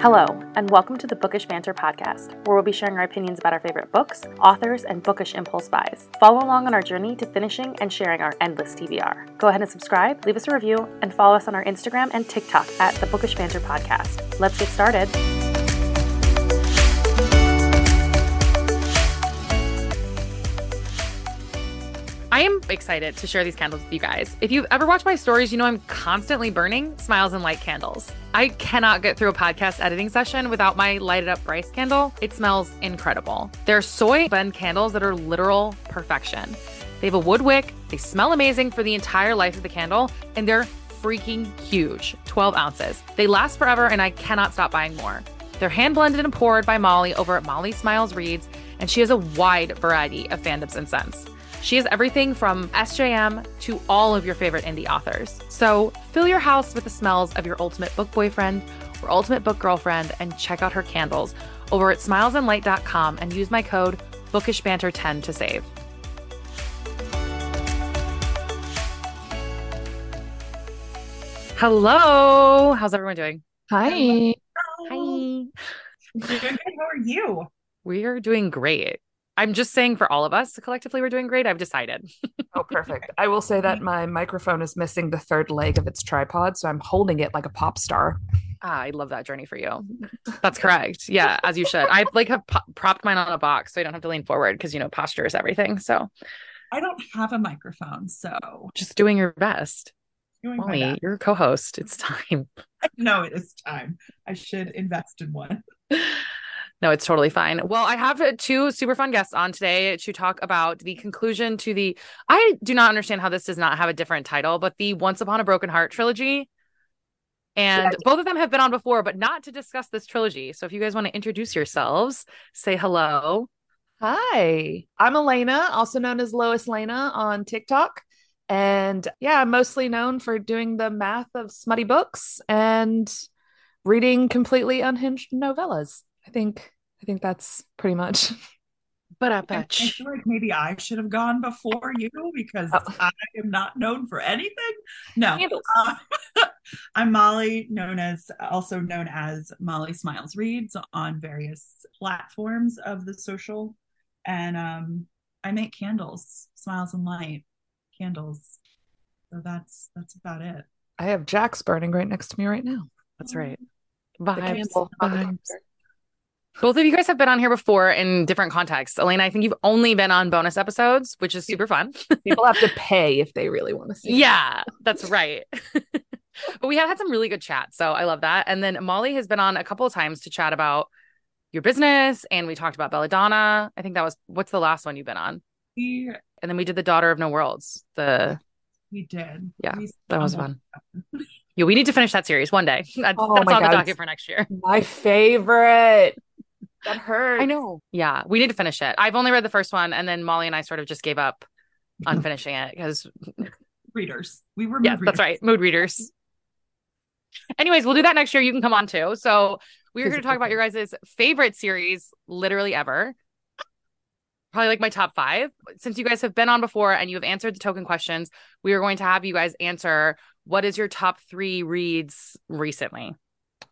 Hello, and welcome to the Bookish Banter podcast, where we'll be sharing our opinions about our favorite books, authors, and bookish impulse buys. Follow along on our journey to finishing and sharing our endless TBR. Go ahead and subscribe, leave us a review, and follow us on our Instagram and TikTok at the Bookish Banter podcast. Let's get started. I am excited to share these candles with you guys. If you've ever watched my stories, you know I'm constantly burning smiles and light candles. I cannot get through a podcast editing session without my lighted up Bryce candle. It smells incredible. They're soy blend candles that are literal perfection. They have a wood wick, they smell amazing for the entire life of the candle, and they're freaking huge 12 ounces. They last forever, and I cannot stop buying more. They're hand blended and poured by Molly over at Molly Smiles Reads, and she has a wide variety of fandoms and scents. She has everything from SJM to all of your favorite indie authors. So fill your house with the smells of your ultimate book boyfriend or ultimate book girlfriend and check out her candles over at smilesandlight.com and use my code bookishbanter10 to save. Hello. How's everyone doing? Hi. Hi. How are you? We are doing great. I'm just saying for all of us collectively, we're doing great. I've decided. oh, perfect. I will say that my microphone is missing the third leg of its tripod, so I'm holding it like a pop star. Ah, I love that journey for you. That's correct. Yeah, as you should. I like have po- propped mine on a box so I don't have to lean forward because you know posture is everything. So I don't have a microphone, so just doing your best. Doing Molly, you're a co-host. It's time. No, it is time. I should invest in one. No, it's totally fine. Well, I have uh, two super fun guests on today to talk about the conclusion to the. I do not understand how this does not have a different title, but the Once Upon a Broken Heart trilogy. And yeah. both of them have been on before, but not to discuss this trilogy. So if you guys want to introduce yourselves, say hello. Hi, I'm Elena, also known as Lois Lena on TikTok. And yeah, I'm mostly known for doing the math of smutty books and reading completely unhinged novellas. I think I think that's pretty much. But I bet I feel like maybe I should have gone before you because oh. I am not known for anything. No, uh, I'm Molly, known as also known as Molly Smiles Reads on various platforms of the social, and um, I make candles, smiles and light candles. So that's that's about it. I have Jacks burning right next to me right now. That's right. Vibes. Vibes. Both of you guys have been on here before in different contexts. Elena, I think you've only been on bonus episodes, which is super fun. People have to pay if they really want to see. Yeah, that's right. but we have had some really good chats, so I love that. And then Molly has been on a couple of times to chat about your business, and we talked about Belladonna. I think that was what's the last one you've been on? We, and then we did the Daughter of No Worlds. The we did. Yeah, we that was fun. yeah, we need to finish that series one day. That's, oh that's on God. the docket for next year. My favorite. That hurts. I know. Yeah, we need to finish it. I've only read the first one, and then Molly and I sort of just gave up on finishing it because readers. We were yeah, that's right, mood readers. Anyways, we'll do that next year. You can come on too. So we're here to talk about your guys' favorite series, literally ever. Probably like my top five. Since you guys have been on before and you have answered the token questions, we are going to have you guys answer what is your top three reads recently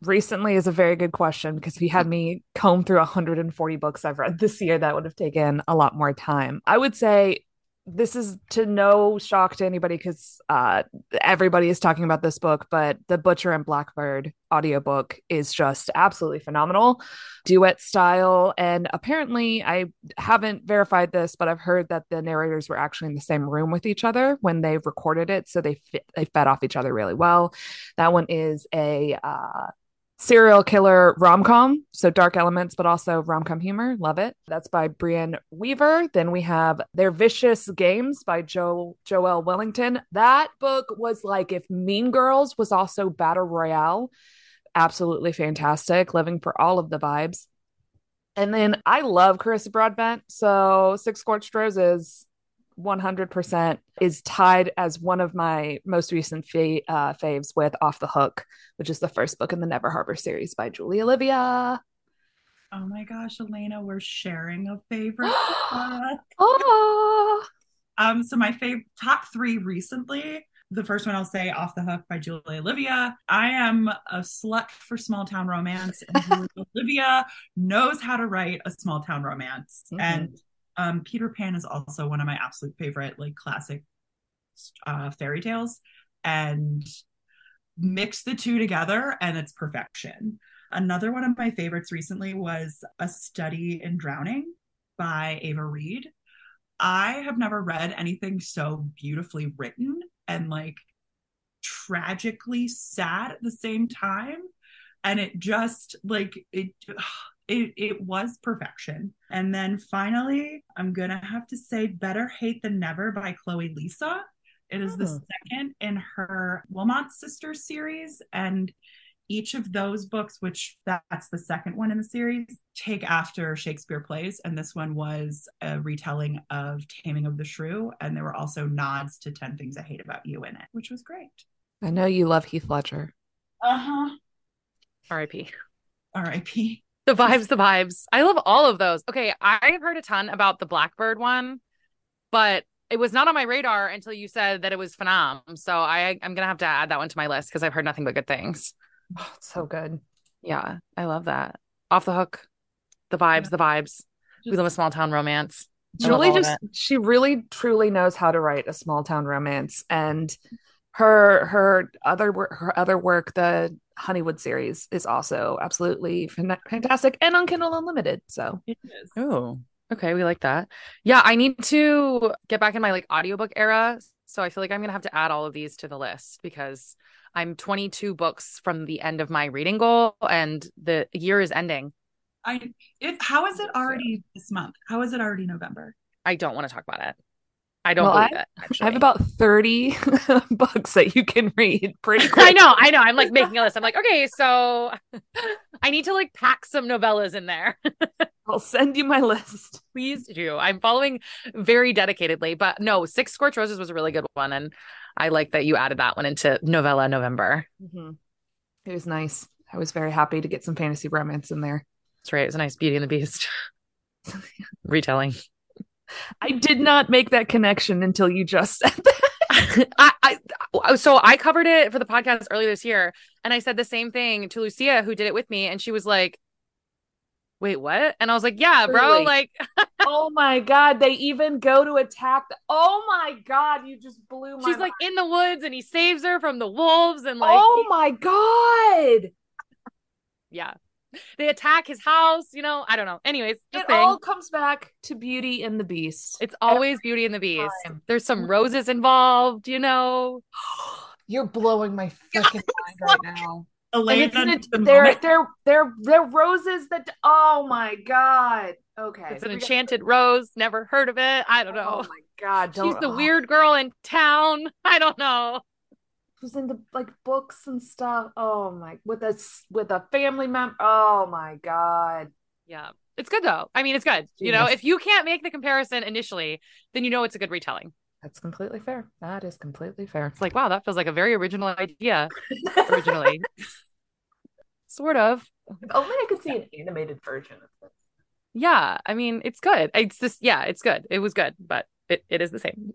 recently is a very good question because if you had me comb through 140 books I've read this year, that would have taken a lot more time. I would say this is to no shock to anybody because uh, everybody is talking about this book, but the Butcher and Blackbird audiobook is just absolutely phenomenal, duet style. And apparently, I haven't verified this, but I've heard that the narrators were actually in the same room with each other when they recorded it, so they fit, they fed off each other really well. That one is a uh, serial killer rom com, so dark elements, but also rom com humor. Love it. That's by Brynne Weaver. Then we have Their Vicious Games by Joe Joelle Wellington. That book was like if Mean Girls was also Battle Royale. Absolutely fantastic. Living for all of the vibes. And then I love Carissa Broadbent. So Six Scorched Roses 100% is tied as one of my most recent fa- uh, faves with Off the Hook, which is the first book in the Never Harbor series by Julie Olivia. Oh my gosh, Elena, we're sharing a favorite. oh. Um, so my favorite top three recently The first one I'll say, Off the Hook by Julia Olivia. I am a slut for small town romance, and Olivia knows how to write a small town romance. Mm-hmm. And um, Peter Pan is also one of my absolute favorite, like classic uh, fairy tales. And mix the two together, and it's perfection. Another one of my favorites recently was A Study in Drowning by Ava Reid. I have never read anything so beautifully written and like tragically sad at the same time. And it just like it it it was perfection. And then finally, I'm gonna have to say Better Hate Than Never by Chloe Liese. It is oh. the second in her Wilmot Sisters series. And each of those books, which that's the second one in the series, take after Shakespeare plays. And this one was a retelling of Taming of the Shrew. And there were also nods to 10 Things I Hate About You in it, which was great. I know you love Heath Ledger. Uh huh. R.I.P. R.I.P. The vibes, the vibes. I love all of those. Okay, I've heard a ton about the Blackbird one, but it was not on my radar until you said that it was phenom. So I I'm gonna have to add that one to my list because I've heard nothing but good things. Oh, it's so good. Yeah, I love that. Off the hook, the vibes, yeah. the vibes. Just, we love a small town romance. Julie just she really truly knows how to write a small town romance, and her her other work her other work, the Honeywood series, is also absolutely fantastic and on Kindle Unlimited. So. Oh, okay, we like that. Yeah, I need to get back in my like audiobook era. So I feel like I'm gonna have to add all of these to the list because I'm 22 books from the end of my reading goal, and the year is ending. I if how is it already this month? How is it already November? I don't want to talk about it. I don't well, believe I, it. Actually. I have about 30 books that you can read pretty quick. I know, I know. I'm like making a list. I'm like, okay, so I need to like pack some novellas in there. I'll send you my list. Please do. I'm following very dedicatedly, but no, Six Scorched Roses was a really good one. And I like that you added that one into novella November. Mm-hmm. It was nice. I was very happy to get some fantasy romance in there. That's right. It was a nice Beauty and the Beast retelling. I did not make that connection until you just said that. I, I, so I covered it for the podcast earlier this year, and I said the same thing to Lucia, who did it with me, and she was like, wait, what? And I was like, yeah, bro. Really? Like, oh my God. They even go to attack. The- oh my God. You just blew my She's mind. like in the woods and he saves her from the wolves and like, oh my God. Yeah. They attack his house, you know. I don't know. Anyways, it thing. all comes back to Beauty and the Beast. It's always Every Beauty and the Beast. Time. There's some mm-hmm. roses involved, you know. You're blowing my freaking mind right now. Elena, they're they're they're they're roses that. Oh my god. Okay, it's an enchanted rose. Never heard of it. I don't oh know. Oh my god, she's the oh. weird girl in town. I don't know. Who's into like books and stuff? Oh my, with a with a family member. Oh my god. Yeah, it's good though. I mean, it's good. You know, if you can't make the comparison initially, then you know it's a good retelling. That's completely fair. That is completely fair. It's like, wow, that feels like a very original idea originally. sort of. Only I could see an animated version of this. Yeah, I mean, it's good. It's just, yeah, it's good. It was good, but it, it is the same.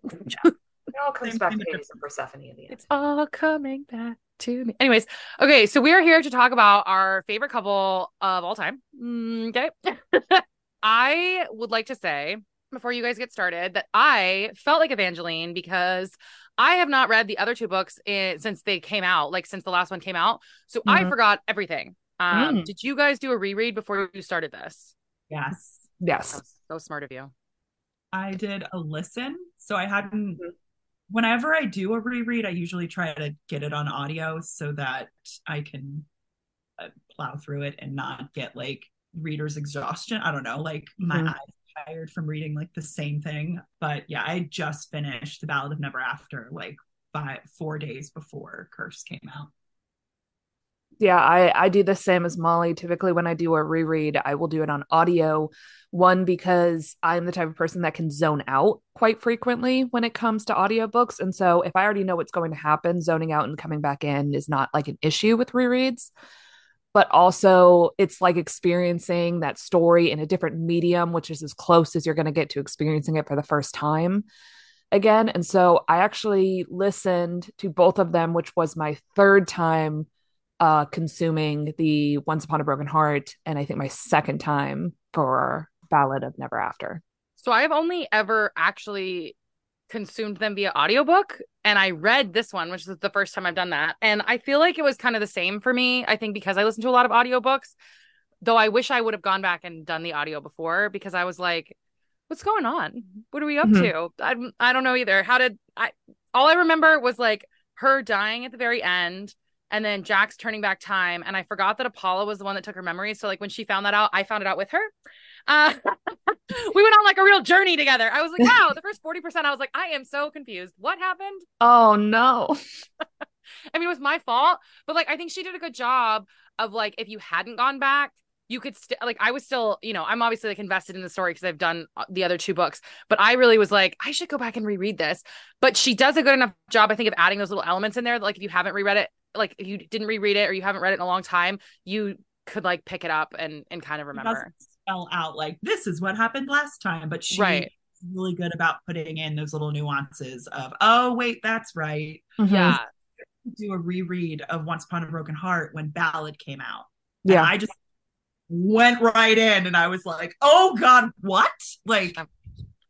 It all comes back to Hades and Persephone in the end. It's all coming back to me. Anyways, okay, so we are here to talk about our favorite couple of all time. Mm, okay. I would like to say before you guys get started that I felt like Evangeline because I have not read the other two books in, since they came out, like since the last one came out. So mm-hmm. I forgot everything. Um, mm. Did you guys do a reread before you started this? Yes. Yes. So smart of you. I did a listen. So I hadn't, mm-hmm. Whenever I do a reread, I usually try to get it on audio so that I can uh, plow through it and not get like reader's exhaustion. I don't know, like my mm-hmm. eyes tired from reading like the same thing. But yeah, I just finished The Ballad of Never After like five four days before Curse came out. Yeah, I I do the same as Molly. Typically when I do a reread, I will do it on audio. One because I'm the type of person that can zone out quite frequently when it comes to audiobooks. And so if I already know what's going to happen, zoning out and coming back in is not like an issue with rereads but also it's like experiencing that story in a different medium, which is as close as you're going to get to experiencing it for the first time. again. And so I actually listened to both of them, which was my third time uh, consuming the Once Upon a Broken Heart, and I think my second time for Ballad of Never After. So I've only ever actually consumed them via audiobook and I read this one, which is the first time I've done that. And I feel like it was kind of the same for me. I think because I listen to a lot of audiobooks, though I wish I would have gone back and done the audio before because I was like, what's going on? What are we up mm-hmm. to? I, I don't know either. How did I? All I remember was like her dying at the very end and then Jacks turning back time. And I forgot that Apollo was the one that took her memories. So, like, when she found that out, I found it out with her. Uh, we went on like a real journey together. I was like, wow, the first 40%, I was like, I am so confused. What happened? Oh, no. I mean, it was my fault, but like, I think she did a good job of like, if you hadn't gone back, you could still like I was still, you know, I'm obviously like invested in the story because I've done uh, the other two books, but I really was like, I should go back and reread this. But she does a good enough job, I think, of adding those little elements in there. Like if you haven't reread it, like if you didn't reread it or you haven't read it in a long time, you could like pick it up and and kind of remember. Spell out like this is what happened last time, but she right. really good about putting in those little nuances of oh wait that's right. Mm-hmm. Yeah. Do a reread of Once Upon a Broken Heart when Ballad came out. Yeah. And I just went right in and I was like, oh God, what? Like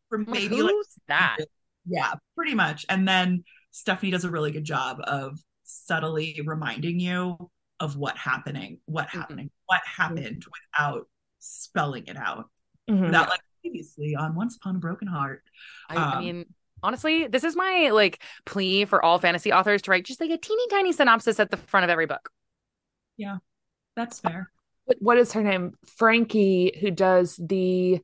for maybe Who's like that. Yeah, pretty much. And then Stephanie does a really good job of subtly reminding you of what happening, what mm-hmm. happening, what happened without spelling it out. Mm-hmm. Without like previously on Once Upon a Broken Heart. I, um, I mean, honestly, this is my like plea for all fantasy authors to write just like a teeny tiny synopsis at the front of every book. Yeah, that's fair what is her name? Frankie, who does the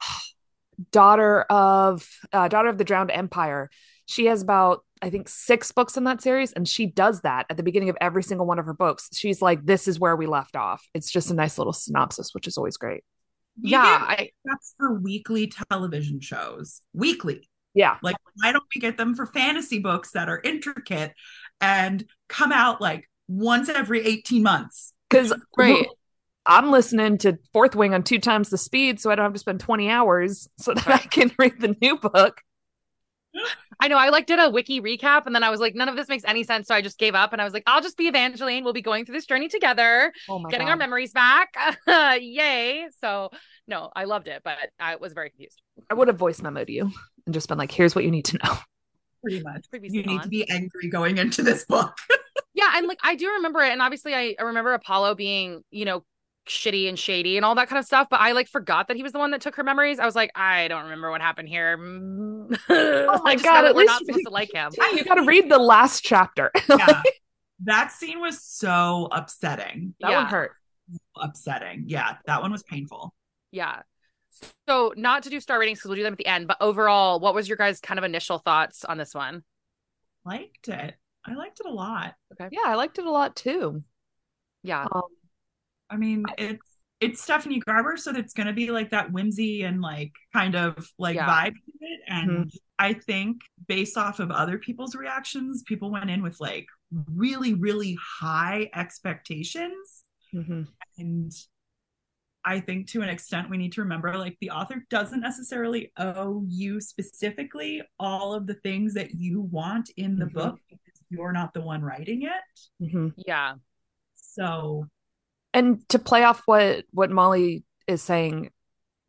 daughter of uh, daughter of the drowned empire. She has about I think six books in that series, and she does that at the beginning of every single one of her books. She's like, "This is where we left off." It's just a nice little synopsis, which is always great. yeah, I, that's for weekly television shows. Weekly. Yeah. Like, why don't we get them for fantasy books that are intricate and come out like once every 18 months? Because, right. I'm listening to Fourth Wing on two times the speed, so I don't have to spend 20 hours so that I can read the new book. I know. I like did a wiki recap, and then I was like, none of this makes any sense, so I just gave up. And I was like, I'll just be Evangeline. We'll be going through this journey together, oh getting God. our memories back. Yay! So no, I loved it, but I was very confused. I would have voice memoed you and just been like, "Here's what you need to know." Pretty much. Previously you need on. to be angry going into this book. yeah, and like I do remember it, and obviously I remember Apollo being, you know, shitty and shady and all that kind of stuff. But I like forgot that he was the one that took her memories. I was like, I don't remember what happened here. oh my god! At least not supposed to like him. You got to read the last chapter. yeah. That scene was so upsetting. That yeah. one hurt. Upsetting. Yeah, that one was painful. Yeah. So, not to do star ratings because we'll do them at the end, but overall, what was your guys' kind of initial thoughts on this one? Liked it. I liked it a lot. Okay. Yeah, I liked it a lot too. Yeah. Um, I mean, it's it's Stephanie Garber, so it's going to be like that whimsy and like kind of like yeah. vibe to it. And mm-hmm. I think based off of other people's reactions, people went in with like really, really high expectations. Mm-hmm. And I think to an extent, we need to remember like the author doesn't necessarily owe you specifically all of the things that you want in the mm-hmm. book because you're not the one writing it. Mm-hmm. Yeah. So and to play off what what Molly is saying,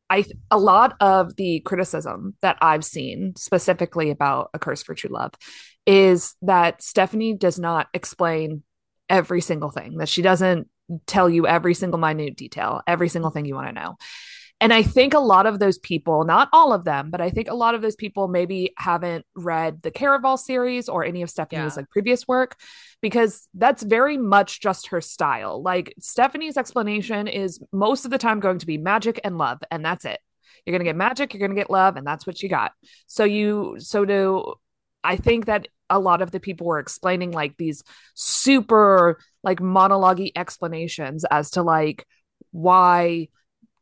I a lot of the criticism that I've seen specifically about A Curse for True Love is that Stephanie does not explain every single thing, that she doesn't tell you every single minute detail, every single thing you want to know. And I think a lot of those people, not all of them, but I think a lot of those people maybe haven't read the Caraval series or any of Stephanie's yeah. like previous work because that's very much just her style. Like Stephanie's explanation is most of the time going to be magic and love, and that's it. You're going to get magic, you're going to get love, and that's what you got. So you, so do, I think that a lot of the people were explaining like these super like monologue explanations as to like why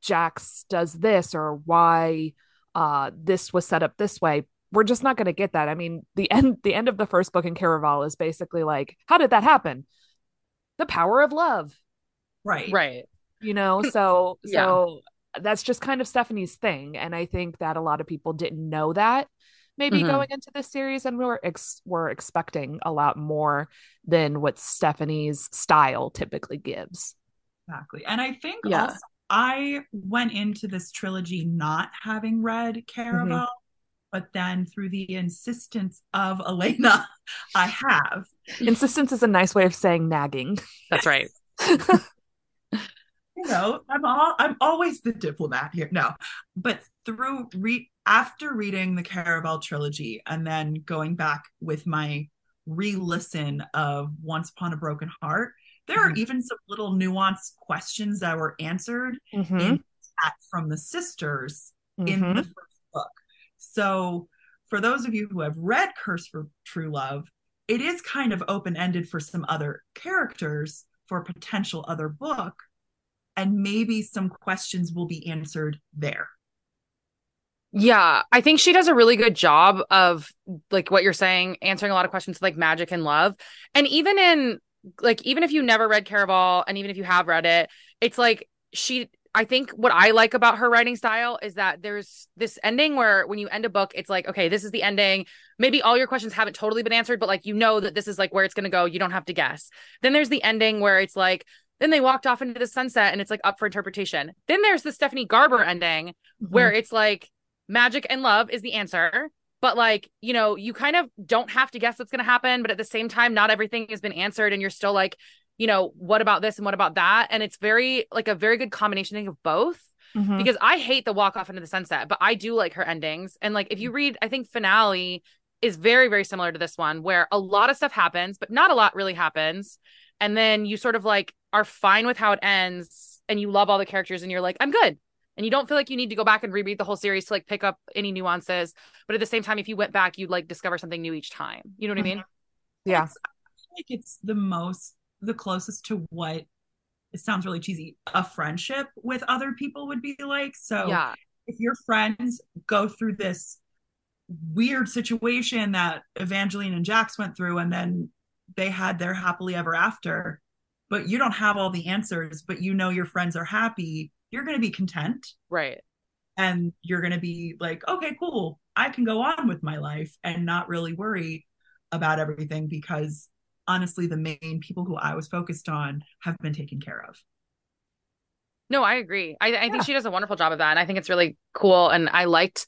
Jacks does this or why uh, this was set up this way. We're just not going to get that. I mean, the end the end of the first book in Caraval is basically like, how did that happen? The power of love. Right. Right. You know, so yeah. so that's just kind of Stephanie's thing and I think that a lot of people didn't know that maybe mm-hmm. going into this series, and we were ex- we're expecting a lot more than what Stephanie's style typically gives. Exactly, and I think yeah. also I went into this trilogy not having read Caraval. Mm-hmm. But then, through the insistence of Elena, I have. Insistence is a nice way of saying nagging. That's right. you know, I'm all I'm always the diplomat here. No, but through re after reading the Caraval trilogy and then going back with my re-listen of Once Upon a Broken Heart, there mm-hmm. are even some little nuanced questions that were answered mm-hmm. in chat from the sisters mm-hmm. in the mm-hmm. first book. So for those of you who have read Curse for True Love, it is kind of open-ended for some other characters for a potential other book and maybe some questions will be answered there. Yeah, I think she does a really good job of like what you're saying, answering a lot of questions like magic and love. And even in like even if you never read Caraval and even if you have read it, it's like she I think what I like about her writing style is that there's this ending where when you end a book, it's like, okay, this is the ending. Maybe all your questions haven't totally been answered, but like you know that this is like where it's going to go. You don't have to guess. Then there's the ending where it's like, then they walked off into the sunset and it's like up for interpretation. Then there's the Stephanie Garber ending mm-hmm. where it's like magic and love is the answer. But like, you know, you kind of don't have to guess what's going to happen. But at the same time, not everything has been answered. And you're still like, you know, what about this and what about that? And it's very like a very good combination of both. Mm-hmm. Because I hate the walk off into the sunset, but I do like her endings. And like if you read, I think finale is very, very similar to this one, where a lot of stuff happens, but not a lot really happens. And then you sort of like are fine with how it ends and you love all the characters and you're like, I'm good. And you don't feel like you need to go back and reread the whole series to like pick up any nuances. But at the same time, if you went back, you'd like discover something new each time. You know what I mean? Mm-hmm. Yeah. It's, like it's the most the closest to what it sounds really cheesy a friendship with other people would be like so yeah if your friends go through this weird situation that evangeline and Jacks went through and then they had their happily ever after but you don't have all the answers but you know your friends are happy you're going to be content right and you're going to be like okay cool i can go on with my life and not really worry about everything because honestly the main people who I was focused on have been taken care of. No, I agree. I, I yeah. think she does a wonderful job of that. And I think it's really cool. And I liked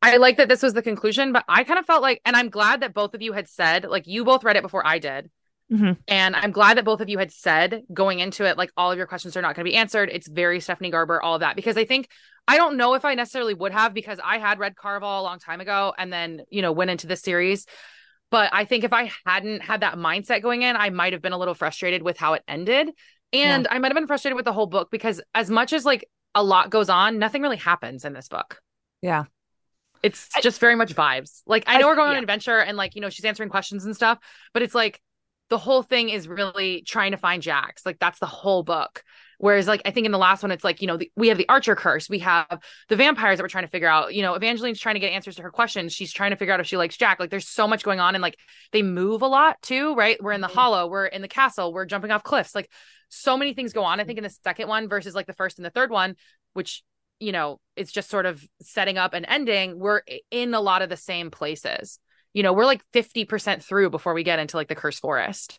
I like that this was the conclusion, but I kind of felt like, and I'm glad that both of you had said, like you both read it before I did. Mm-hmm. And I'm glad that both of you had said going into it, like all of your questions are not going to be answered. It's very Stephanie Garber, all of that. Because I think I don't know if I necessarily would have because I had read Caraval a long time ago and then, you know, went into this series. But I think if I hadn't had that mindset going in, I might have been a little frustrated with how it ended. And yeah. I might have been frustrated with the whole book because as much as like a lot goes on, nothing really happens in this book. Yeah. It's I, just very much vibes. Like I know I, we're going yeah. on an adventure and like, you know, she's answering questions and stuff, but it's like the whole thing is really trying to find Jacks. Like that's the whole book. Whereas, like, I think in the last one, it's like, you know, the, we have the Archer curse, we have the vampires that we're trying to figure out. You know, Evangeline's trying to get answers to her questions. She's trying to figure out if she likes Jack. Like, there's so much going on, and like, they move a lot too, right? We're in the mm-hmm. hollow, we're in the castle, we're jumping off cliffs. Like, so many things go on, I think, in the second one versus like the first and the third one, which, you know, it's just sort of setting up and ending. We're in a lot of the same places. You know, we're like 50% through before we get into like the cursed forest.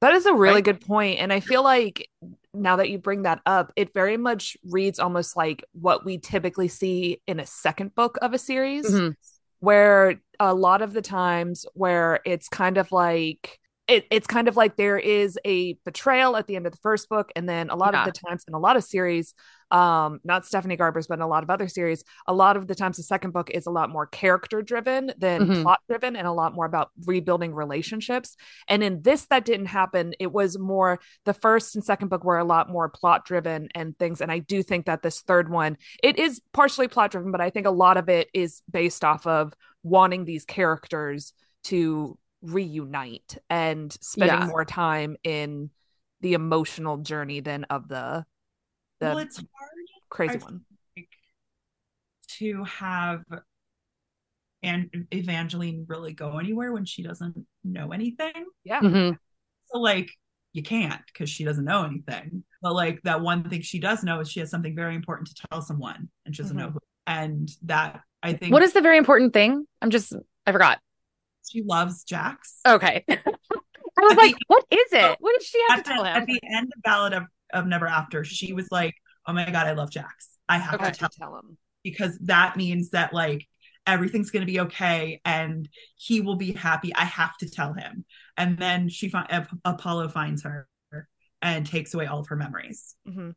That is a really right? good point. And I feel like now that you bring that up, it very much reads almost like what we typically see in a second book of a series, mm-hmm. where a lot of the times where it's kind of like it, it's kind of like there is a betrayal at the end of the first book and then a lot yeah. of the times in a lot of series um not stephanie garber's but in a lot of other series a lot of the times the second book is a lot more character driven than mm-hmm. plot driven and a lot more about rebuilding relationships and in this that didn't happen it was more the first and second book were a lot more plot driven and things and i do think that this third one it is partially plot driven but i think a lot of it is based off of wanting these characters to reunite and spending yeah. more time in the emotional journey than of the the well, it's hard crazy one to have and Evangeline really go anywhere when she doesn't know anything. Yeah. Mm-hmm. So like you can't because she doesn't know anything. But like that one thing she does know is she has something very important to tell someone and she doesn't mm-hmm. know who. And that I think What is the very important thing? I'm just I forgot. She loves Jacks. Okay. I was At like, the- what is it? What did she have to the, tell at the end of Ballad of, of Never After, she was like, Oh my god, I love Jacks. I have Okay. to tell tell him. because that means that like everything's going to be okay and he will be happy. I have to tell him. And then she find Apollo finds her and takes away all of her memories. Mhm.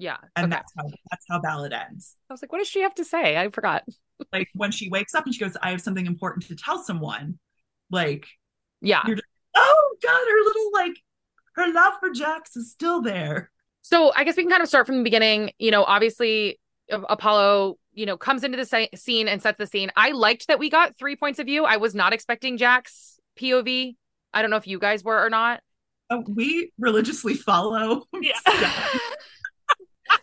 Yeah. And okay. that's how that's how Ballad ends. I was like, what does she have to say? I forgot. Like when she wakes up and she goes, I have something important to tell someone. Like, Yeah. You're- oh god, her little like her love for Jacks is still there. So I guess we can kind of start from the beginning. You know, obviously Apollo, you know, comes into the scene and sets the scene. I liked that we got three points of view. I was not expecting Jacks POV. I don't know if you guys were or not. Uh, we religiously follow.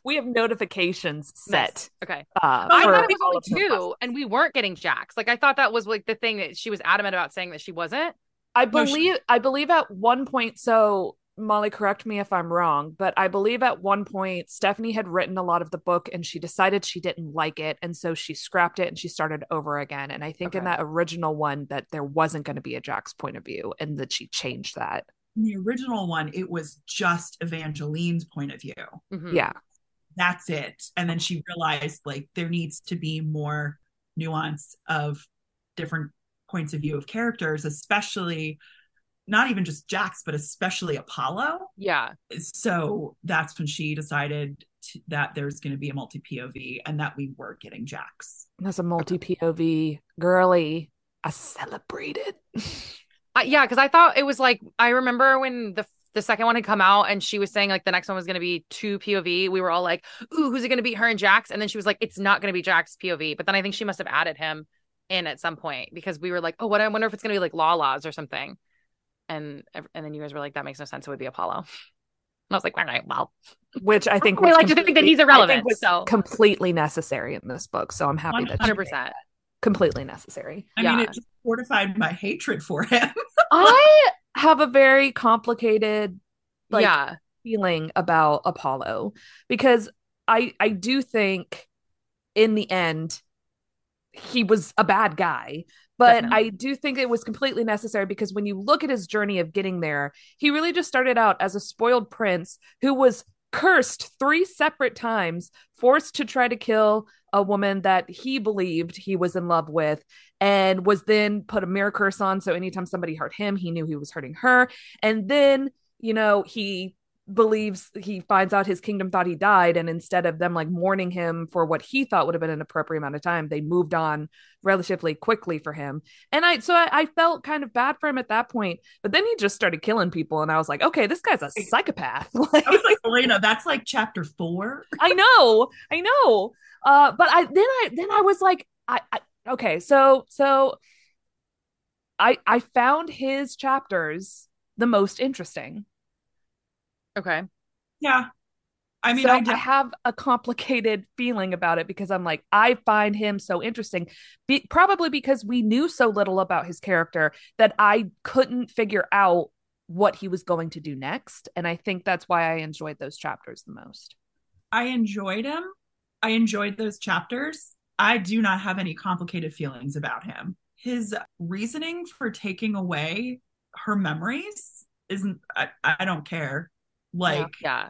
we have notifications set. Okay. Uh, I thought it was all only two, and we weren't getting jacks. Like I thought that was like the thing that she was adamant about saying that she wasn't. I No, she- believe I believe at one point so Molly correct me if I'm wrong but I believe at one point Stephanie had written a lot of the book and she decided she didn't like it and so she scrapped it and she started over again and I think in that original one that there wasn't going to be a Jacks point of view and that she changed that. In the original one, it was just Evangeline's point of view. Mhm. Yeah. That's it. And then she realized like there needs to be more nuance of different points of view of characters, especially not even just Jacks, but especially Apollo. Yeah. So that's when she decided to, that there's going to be a multi POV and that we were getting Jacks. That's a multi POV girly. I celebrated. Uh, yeah, because I thought it was like I remember when the the second one had come out and she was saying like the next one was going to be two POV. We were all like, "Ooh, who's it going to be? Her and Jacks?" And then she was like, "It's not going to be Jacks POV." But then I think she must have added him in at some point because we were like, "Oh, what? I wonder if it's going to be like Lala's or something." And and then you guys were like, "That makes no sense. It would be Apollo." And I was like, "All right, well, Which I think We like to think that he's irrelevant, was so- completely necessary in this book. So I'm happy that 100. percent completely necessary. I mean, it just fortified my hatred for him. I have a very complicated like yeah, feeling about Apollo because I I do think in the end he was a bad guy but Definitely. I do think it was completely necessary because when you look at his journey of getting there he really just started out as a spoiled prince who was cursed three separate times forced to try to kill a woman that he believed he was in love with and was then put a mirror curse on. So anytime somebody hurt him he knew he was hurting her. And then you know he believes he finds out his kingdom thought he died and instead of them like mourning him for what he thought would have been an appropriate amount of time they moved on relatively quickly for him and i so i, I felt kind of bad for him at that point but then he just started killing people and i was like okay this guy's a psychopath like I was like, Elena, that's like chapter four. I know, I know. Uh, but I then I then I was like, I, I okay, so so I I found his chapters the most interesting. Okay, Yeah. I mean, so I I, have a complicated feeling about it because I'm like, I find him so interesting, be, probably because we knew so little about his character that I couldn't figure out what he was going to do next, and I think that's why I enjoyed those chapters the most. I enjoyed him. I enjoyed those chapters. I do not have any complicated feelings about him. His reasoning for taking away her memories isn't, I, I don't care. Like, yeah,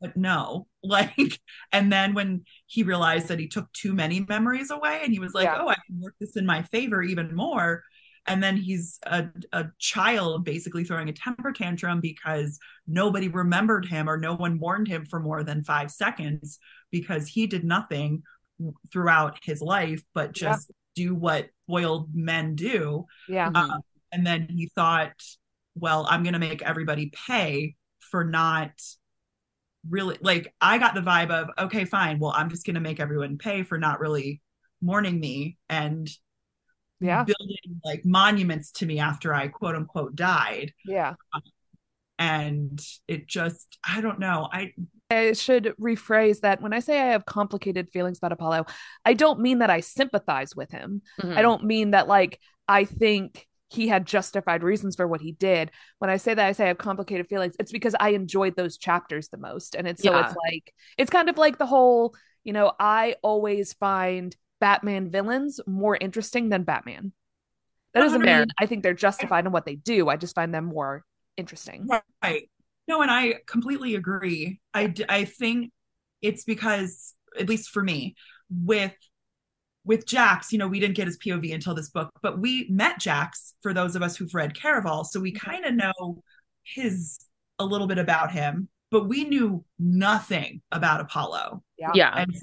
but no. Like, and then when he realized that he took too many memories away and he was like, Yeah. oh, I can work this in my favor even more. And then he's a, a child basically throwing a temper tantrum because nobody remembered him or no one warned him for more than five seconds because he did nothing throughout his life but Yeah. just do what spoiled men do. Yeah. Uh, and then he thought, well, I'm going to make everybody pay for not really like I got the vibe of okay fine well I'm just going to make everyone pay for not really mourning me and yeah, building like monuments to me after I quote unquote died yeah. and it just I don't know I I should rephrase that when I say I have complicated feelings about Apollo, I don't mean that I sympathize with him. Mhm. I don't mean that like I think he had justified reasons for what he did. When I say that I say I have complicated feelings, it's because I enjoyed those chapters the most. And it's so Yeah. it's like it's kind of like the whole, you know, I always find Batman villains more interesting than Batman. That doesn't mean I think they're justified in what they do. I just find them more interesting. Right. No, and I completely agree. I, I think it's because, at least for me, with with Jacks, you know, we didn't get his POV until this book, but we met Jacks for those of us who've read Caraval, so we mm-hmm. kind of know his a little bit about him, but we knew nothing about Apollo. Yeah. Yeah. And so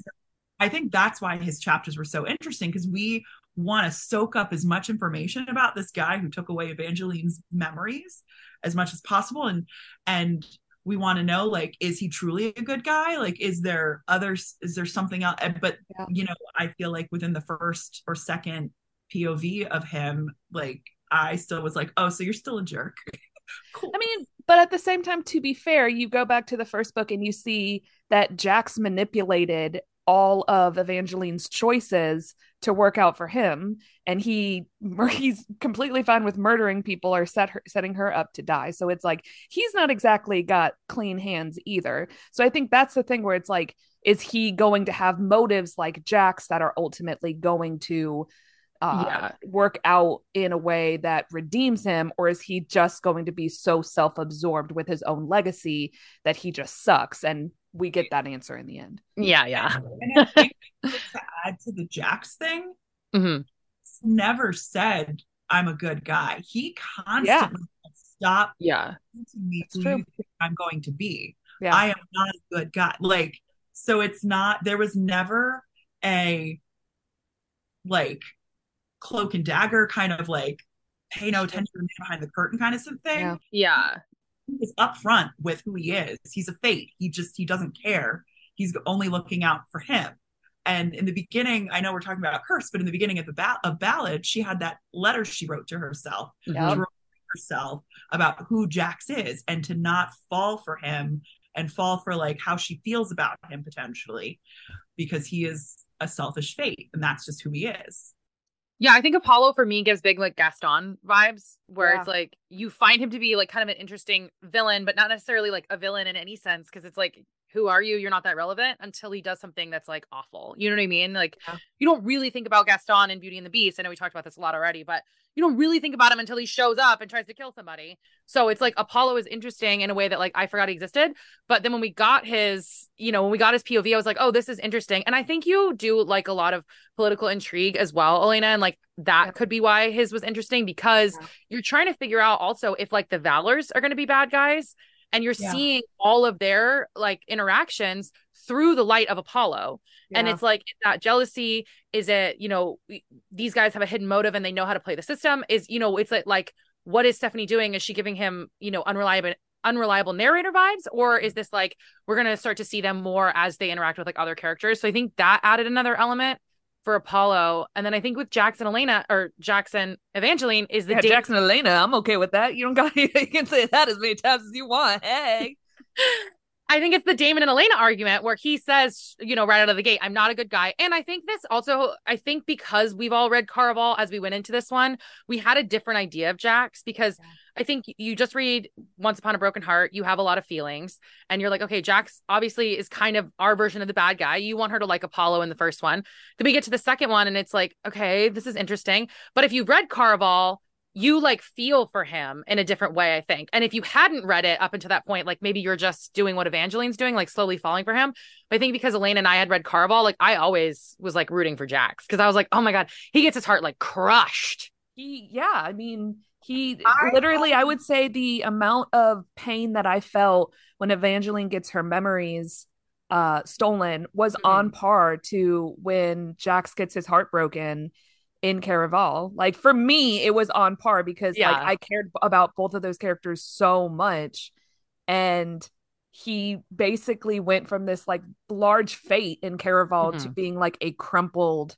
I think that's why his chapters were so interesting because we want to soak up as much information about this guy who took away Evangeline's memories as much as possible and and we want to know like is he truly a good guy like is there others is there something else eh, but yeah. you know i feel like within the first or second pov of him like i still was like oh so you're still a jerk cool. i mean but at the same time to be fair you go back to the first book and you see that Jacks manipulated all of Evangeline's choices to work out for him and he he's completely fine with murdering people or set her, setting her up to die so it's like he's not exactly got clean hands either so i think that's the thing where it's like is he going to have motives like Jack's that are ultimately going to uh, yeah. work out in a way that redeems him, or is he just going to be so self absorbed with his own legacy that he just sucks? And we get that answer in the end. Yeah, yeah. And I think to add to the Jacks thing, mm-hmm. never said I'm a good guy. He constantly yeah. stop. Yeah, me who I'm going to be. Yeah. I am not a good guy. Like, so it's not. There was never a like cloak and dagger kind of like pay no attention to the man behind the curtain kind of thing. Yeah. yeah is upfront with who he mm-hmm. is. He's a fate. He just he doesn't care. He's only looking out for him. And in the beginning, I know we're talking about curse, but in the beginning of the ba- of ballad, she had that letter she wrote to herself, yep. to herself about who Jacks is, and to not fall for him and fall for like how she feels about him potentially, because he is a selfish fate, and that's just who he is. Yeah, I think Apollo for me gives big like Gaston vibes, where yeah. it's like you find him to be like kind of an interesting villain, but not necessarily like a villain in any sense, because it's like who are you? You're not that relevant until he does something that's like awful. You know what I mean? Like yeah. you don't really think about Gaston and Beauty and the Beast. I know we talked about this a lot already, but you don't really think about him until he shows up and tries to kill somebody. So it's like Apollo is interesting in a way that like I forgot he existed. But then when we got his, you know, when we got his POV, I was like, oh, this is interesting. And I think you do like a lot of political intrigue as well, Elena. And like that yeah. could be why his was interesting because yeah. you're trying to figure out also if like the Valors are going to be bad guys and you're yeah. seeing all of their like interactions through the light of Apollo. Yeah. And it's like that jealousy is it, you know, these guys have a hidden motive and they know how to play the system is, you know, it's like, like what is Stephanie doing? Is she giving him, you know, unreliable unreliable narrator vibes or is this like we're going to start to see them more as they interact with like other characters? So I think that added another element for Apollo. And then I think with Jackson Elena or Jackson Evangeline is the yeah, Jackson Elena. I'm okay with that. You don't got you can say that as many times as you want. Hey. I think it's the Damon and Elena argument where he says, you know, right out of the gate, I'm not a good guy. And I think this also, I think because we've all read Caraval as we went into this one, we had a different idea of Jacks because yeah. I think you just read Once Upon a Broken Heart, you have a lot of feelings, and you're like, okay, Jacks obviously is kind of our version of the bad guy. You want her to like Apollo in the first one. Then we get to the second one, and it's like, okay, this is interesting. But if you read Caraval, you like feel for him in a different way, I think. And if you hadn't read it up until that point, like maybe you're just doing what Evangeline's doing, like slowly falling for him. But I think because Elena and I had read Caraval, like I always was like rooting for Jacks because I was like, oh my God, he gets his heart like crushed. He, yeah, I mean, he I, literally, I would say the amount of pain that I felt when Evangeline gets her memories uh stolen was mm-hmm. on par to when Jacks gets his heart broken in Caraval. Like for me, it was on par because yeah. like I cared about both of those characters so much. And he basically went from this like large fate in Caraval mm-hmm. to being like a crumpled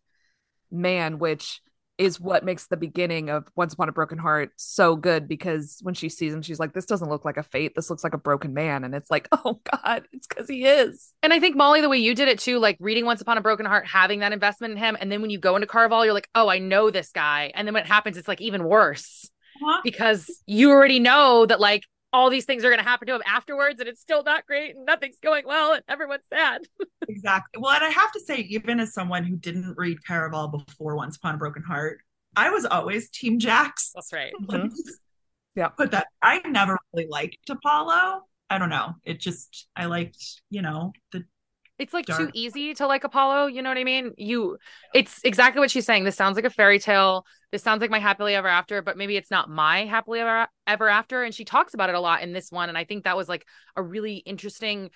man, which is what makes the beginning of Once Upon a Broken Heart so good because when she sees him, she's like, This doesn't look like a fate. This looks like a broken man. And it's like, Oh God, it's because he is. And I think, Molly, the way you did it too, like reading Once Upon a Broken Heart, having that investment in him. And then when you go into Caraval, you're like, Oh, I know this guy. And then when it happens, it's like even worse uh-huh. because you already know that, like, all these things are going to happen to him afterwards and it's still not great and nothing's going well and everyone's sad. exactly. Well, and I have to say, even as someone who didn't read Caraval before Once Upon a Broken Heart, I was always Team Jacks. That's right. Mm-hmm. yeah. But that I never really liked Apollo. I don't know. It just I liked, you know, the it's like dark. too easy to like Apollo, you know what I mean? You it's exactly what she's saying. This sounds like a fairy tale. This sounds like my happily ever after, but maybe it's not my happily ever ever after and she talks about it a lot in this one and I think that was like a really interesting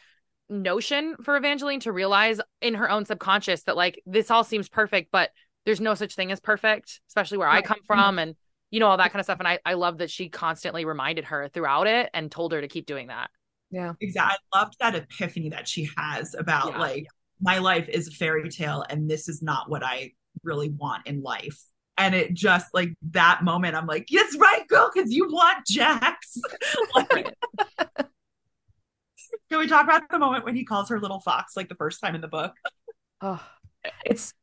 notion for Evangeline to realize in her own subconscious that like this all seems perfect, but there's no such thing as perfect, especially where right. I come mm-hmm. from and you know all that kind of stuff and I I love that she constantly reminded her throughout it and told her to keep doing that. Yeah. Exactly. I loved that epiphany that she has about yeah. like my life is a fairy tale and this is not what I really want in life. And it just like that moment, I'm like, yes, right, girl, because you want Jacks. like, can we talk about the moment when he calls her little fox like the first time in the book? Oh, it's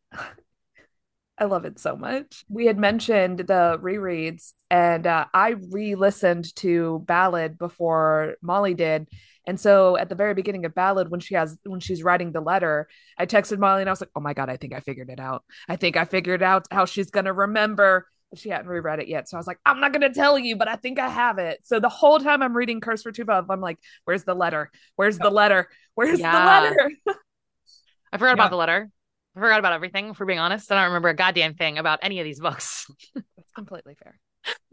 I love it so much. We had mentioned the rereads, and uh, I re listened to Ballad before Molly did. And so at the very beginning of Ballad, when she has when she's writing the letter, I texted Molly and I was like, "Oh my god, I think I figured it out. I think I figured out how she's gonna remember." She hadn't reread it yet, so I was like, "I'm not gonna tell you, but I think I have it." So the whole time I'm reading Curse for True Love, I'm like, "Where's the letter? Where's the letter? Where's yeah. the letter?" I forgot yeah. about the letter. I forgot about everything, for being honest. I don't remember a goddamn thing about any of these books. that's completely fair.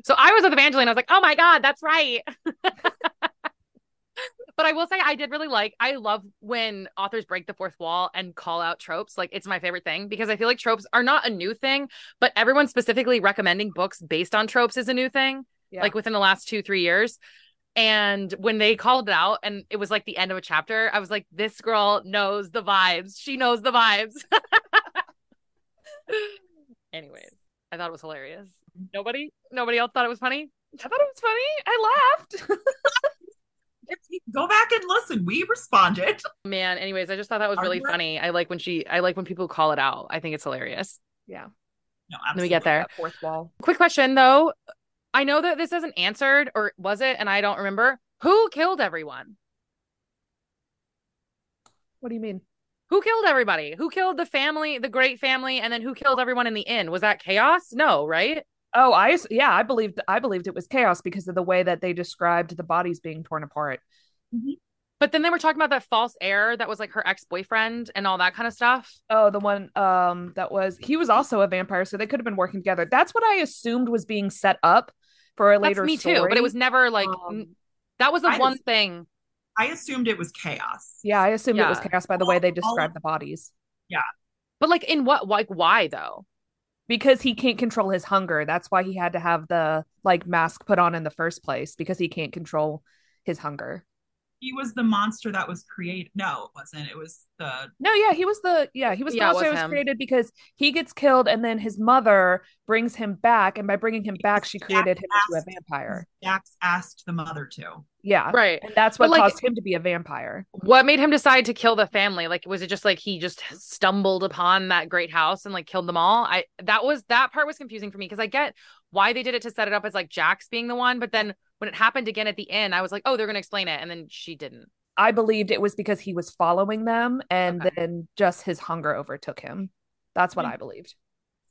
So I was with Evangeline. I was like, oh my God, that's right. but I will say, I did really like, I love when authors break the fourth wall and call out tropes. Like, it's my favorite thing because I feel like tropes are not a new thing, but everyone specifically recommending books based on tropes is a new thing, yeah. like within the last two, three years. And when they called it out and it was like the end of a chapter, I was like, this girl knows the vibes. She knows the vibes. Anyways, I thought it was hilarious. Nobody, nobody else thought it was funny. I thought it was funny. I laughed. Go back and listen. We responded. Man, anyways, I just thought that was really funny. I like when she I like when people call it out. I think it's hilarious. Yeah. No, absolutely. Let me get there. fourth wall. Quick question though. I know that this isn't answered, or was it? And I don't remember. Who killed everyone? What do you mean? Who killed everybody? Who killed the family, the great family, and then who killed everyone in the inn? Was that chaos? No, right? Oh, I yeah, I believed I believed it was chaos because of the way that they described the bodies being torn apart. Mm-hmm. But then they were talking about that false heir that was like her ex-boyfriend and all that kind of stuff. Oh, the one um that was he was also a vampire, so they could have been working together. That's what I assumed was being set up for a later That's me story. too, but it was never like um, that was the I one thing I assumed it was chaos. Yeah, I assumed yeah. it was chaos by the all, way they described the bodies. Yeah. But like in what like why though? Because he can't control his hunger. That's why he had to have the like mask put on in the first place because he can't control his hunger he was the monster that was created. No, it wasn't. It was the No, yeah, he was the yeah, he was yeah, the monster that was created because he gets killed and then his mother brings him back and by bringing him back she created Jacks him asked, into a vampire. Jacks asked the mother to. Yeah. Right. And that's what like, caused him to be a vampire. What made him decide to kill the family? Like was it just like he just stumbled upon that great house and like killed them all? I that was that part was confusing for me because I get why they did it to set it up as like Jacks being the one, but then when it happened again at the end, I was like, oh, they're going to explain it. And then she didn't. I believed it was because he was following them and okay. then just his hunger overtook him. That's what hmm. I believed.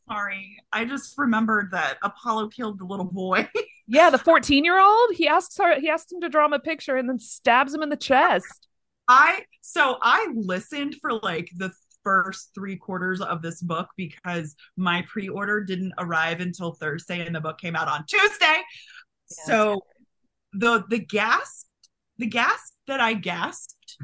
Sorry. I just remembered that Apollo killed the little boy. yeah, the 14 year old. He asks her, he asked him to draw him a picture and then stabs him in the chest. I, so I listened for like the first three quarters of this book because my pre order didn't arrive until Thursday and the book came out on Tuesday. Yeah, so the the gasp the gasp that I gasped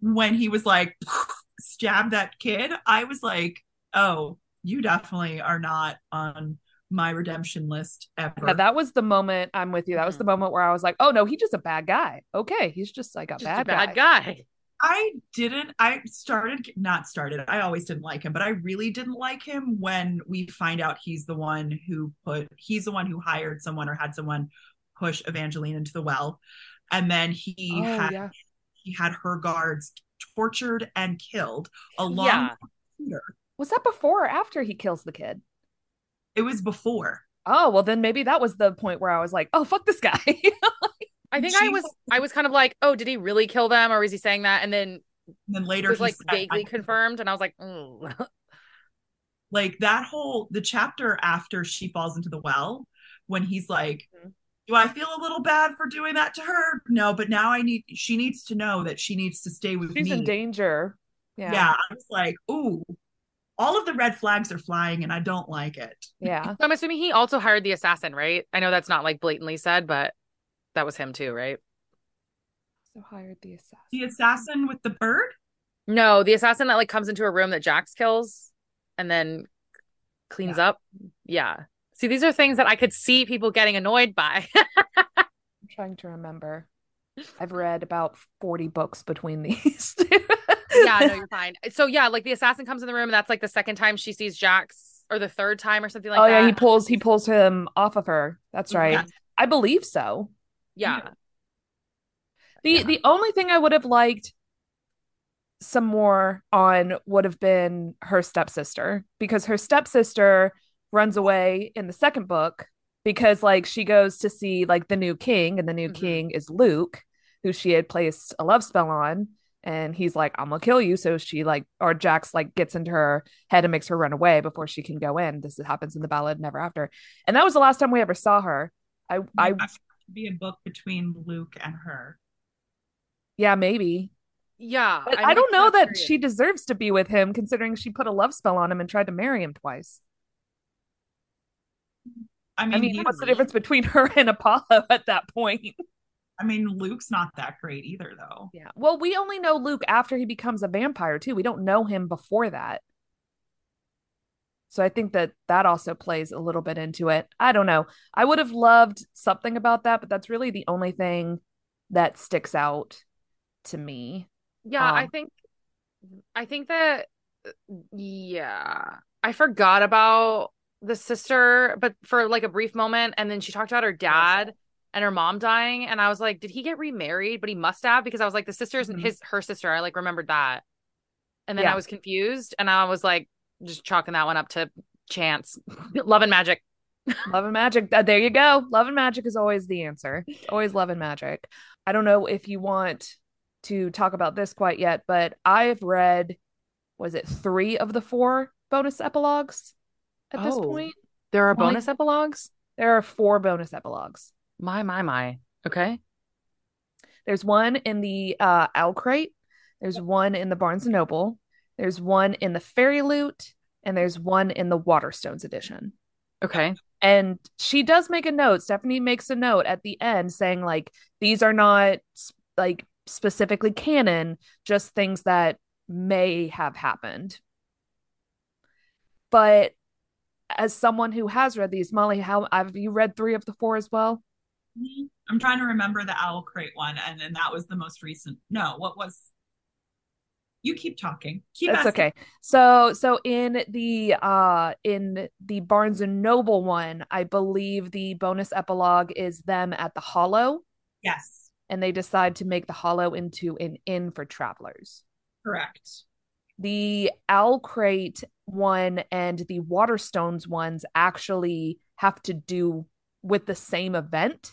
when he was like stab that kid, I was like, oh, you definitely are not on my redemption list ever. Yeah, that was the moment I'm with you. That was the mm-hmm. moment where I was like, oh no, he's just a bad guy. Okay, he's just like a, just bad, a bad guy. guy. I didn't. I started not started. I always didn't like him, but I really didn't like him when we find out he's the one who put. He's the one who hired someone or had someone push Evangeline into the well and then he oh, had yeah. he had her guards tortured and killed along yeah. Was that before or after he kills the kid? It was before. Oh, well then maybe that was the point where I was like, "Oh, fuck this guy." I think I was I was kind of like, oh, did he really kill them, or was he saying that? And then, and then later it was like vaguely confirmed, and I was like, mm. like that whole the chapter after she falls into the well, when he's like, mm-hmm. Do I feel a little bad for doing that to her? No, but now I need she needs to know that she needs to stay with She's me. She's in danger. Yeah. Yeah. I was like, ooh, all of the red flags are flying and I don't like it. Yeah. So I'm assuming he also hired the assassin, right? I know that's not like blatantly said, but that was him too, right? So hired the assassin. The assassin with the bird? No, the assassin that like comes into a room that Jacks kills and then cleans yeah. up. Yeah. See, these are things that I could see people getting annoyed by. I'm trying to remember. I've read about 40 books between these yeah, no, you're fine. So yeah, like the assassin comes in the room and that's like the second time she sees Jacks or the third time or something like oh, that. yeah, he pulls he pulls him off of her. That's right. Yeah. I believe so. Yeah. The yeah. the only thing I would have liked some more on would have been her stepsister because her stepsister runs away in the second book because like she goes to see like the new king and the new mm-hmm. king is Luke who she had placed a love spell on. And he's like i'm gonna kill you. So she like or jacks like gets into her head and makes her run away before she can go in. This happens in the ballad never after. And that was the last time we ever saw her. I i be a book between luke and her. Yeah maybe. Yeah but i, I don't know that she deserves to be with him considering she put a love spell on him and tried to marry him twice I mean, I mean what's the difference between her and Apollo at that point? I mean, Luke's not that great either, though. Yeah. Well, we only know Luke after he becomes a vampire, too. We don't know him before that. So I think that that also plays a little bit into it. I don't know. I would have loved something about that, but that's really the only thing that sticks out to me. Yeah, um, I think I think that yeah. I forgot about the sister, but for like a brief moment and then she talked about her dad and her mom dying and i was like did he get remarried? But he must have because i was like the sister isn't mm-hmm. his her sister. I like remembered that. And then yeah. i was confused and i was like just chalking that one up to chance love and magic. Love and magic. There you go. Love and magic is always the answer. Always love and magic. I don't know if you want to talk about this quite yet but i've read was it three of the four bonus epilogues at oh, this point there are bonus epilogues there are four bonus epilogues my, my, my. Okay. There's one in the uh, Owl Crate. There's one in the Barnes and Noble. There's one in the Fairy Loot, and there's one in the Waterstones edition. Okay. And she does make a note. Stephanie makes a note at the end saying like these are not like specifically canon, just things that may have happened. But as someone who has read these, Molly, how have you read three of the four as well? I'm trying to remember the owl crate one, and then that was the most recent. No, what was? You keep talking. Keep That's asking. okay. So, so in the uh in the Barnes and Noble one, I believe the bonus epilogue is them at the Hollow. Yes. And they decide to make the Hollow into an inn for travelers. Correct. The Owl Crate one and the Waterstones ones actually have to do with the same event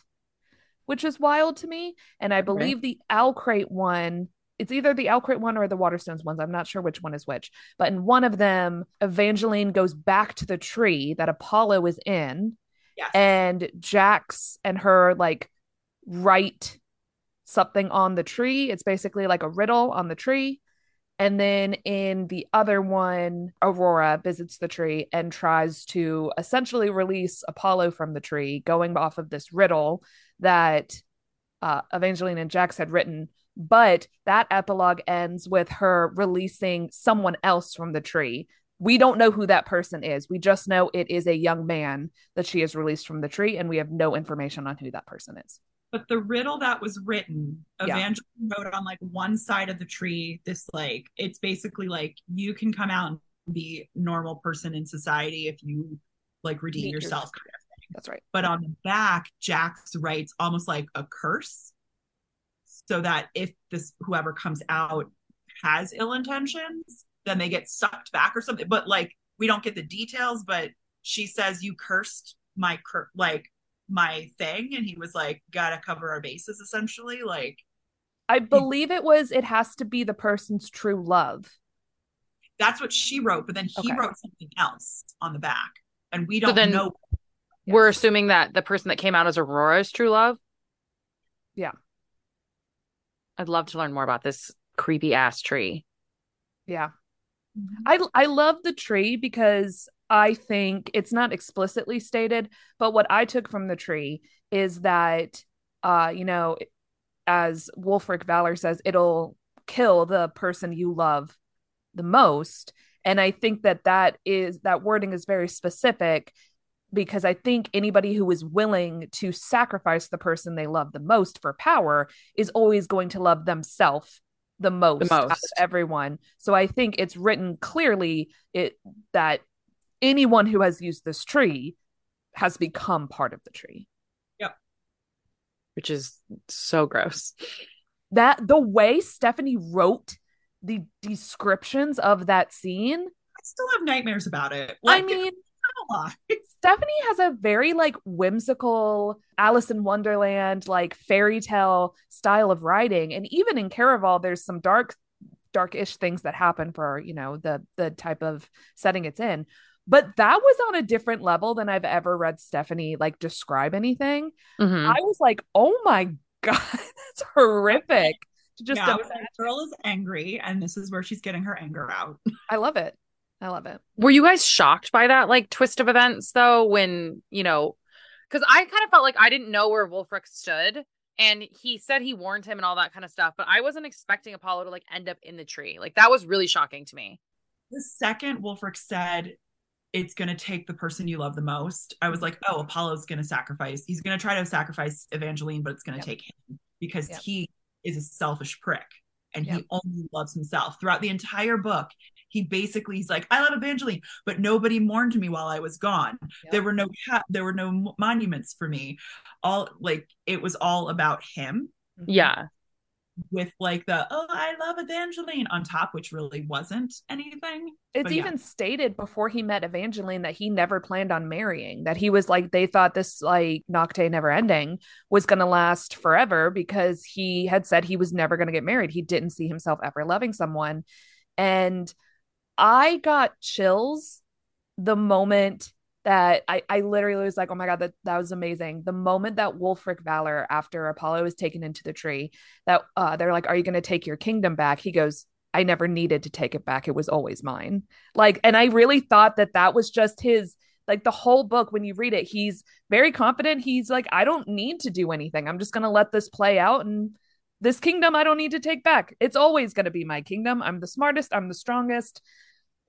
which is wild to me. And I believe right. the Owl Crate one, it's either the Owl Crate one or the Waterstones ones. I'm not sure which one is which. But in one of them, Evangeline goes back to the tree that Apollo is in. Yes. And Jacks and her like write something on the tree. It's basically like a riddle on the tree. And then in the other one, Aurora visits the tree and tries to essentially release Apollo from the tree, going off of this riddle that uh, Evangeline and Jacks had written. But that epilogue ends with her releasing someone else from the tree. We don't know who that person is. We just know it is a young man that she has released from the tree, and we have no information on who that person is. But the riddle that was written, Evangeline yeah. wrote on like one side of the tree, this like, it's basically like you can come out and be normal person in society if you like redeem yourself. Your- that's right. But on the back, Jacks writes almost like a curse so that if this whoever comes out has ill intentions, then they get sucked back or something. But like we don't get the details, but she says you cursed my cur like my thing and he was like gotta cover our bases essentially like i believe it was it has to be the person's true love. That's what she wrote but then he okay. wrote something else on the back and we don't so then know. We're assuming that the person that came out as aurora's true love? Yeah. I'd love to learn more about this creepy ass tree. Yeah. Mm-hmm. i i love the tree because I think it's not explicitly stated, but what I took from the tree is that, uh, you know, as Wulfric Valor says, it'll kill the person you love the most. And I think that that is that wording is very specific because I think anybody who is willing to sacrifice the person they love the most for power is always going to love themselves the most, the most. out of everyone. So I think it's written clearly it that anyone who has used this tree has become part of the tree. Yep. Which is so gross. That the way Stephanie wrote the descriptions of that scene. I still have nightmares about it. Like, I mean, Stephanie has a very like whimsical Alice in Wonderland, like fairy tale style of writing. And even in Caraval, there's some dark darkish things that happen for you know the the type of setting it's in but that was on a different level than I've ever read Stephanie like describe anything. Mm-hmm. I was like, oh my god, that's horrific. To Just yeah, that girl is angry, and this is where she's getting her anger out. I love it. I love it. Were you guys shocked by that like twist of events though? When you know, because I kind of felt like I didn't know where Wulfric stood, and he said he warned him and all that kind of stuff, but I wasn't expecting Apollo to like end up in the tree. Like that was really shocking to me. The second Wulfric said it's going to take the person you love the most. I was like, oh, Apollo's going to sacrifice. He's going to try to sacrifice Evangeline, but it's going to yep. take him because yep. he is a selfish prick and yep. he only loves himself. Throughout the entire book, he basically he's like, I love Evangeline, but nobody mourned me while I was gone. There were no there were no monuments for me. All like it was all about him. Mm-hmm. Yeah with like the oh I love Evangeline on top, which really wasn't anything. It's but even yeah. stated before he met Evangeline that he never planned on marrying. That he was like they thought this like Nocte never ending was gonna last forever because he had said he was never gonna get married. He didn't see himself ever loving someone. And I got chills the moment that I, I literally was like, oh my God, that, that was amazing. The moment that Wulfric Valor, after Apollo was taken into the tree, that uh, they're like, are you going to take your kingdom back? He goes, I never needed to take it back. It was always mine. Like, and I really thought that that was just his, like the whole book, when you read it, he's very confident. He's like, I don't need to do anything. I'm just going to let this play out. And this kingdom, I don't need to take back. It's always going to be my kingdom. I'm the smartest. I'm the strongest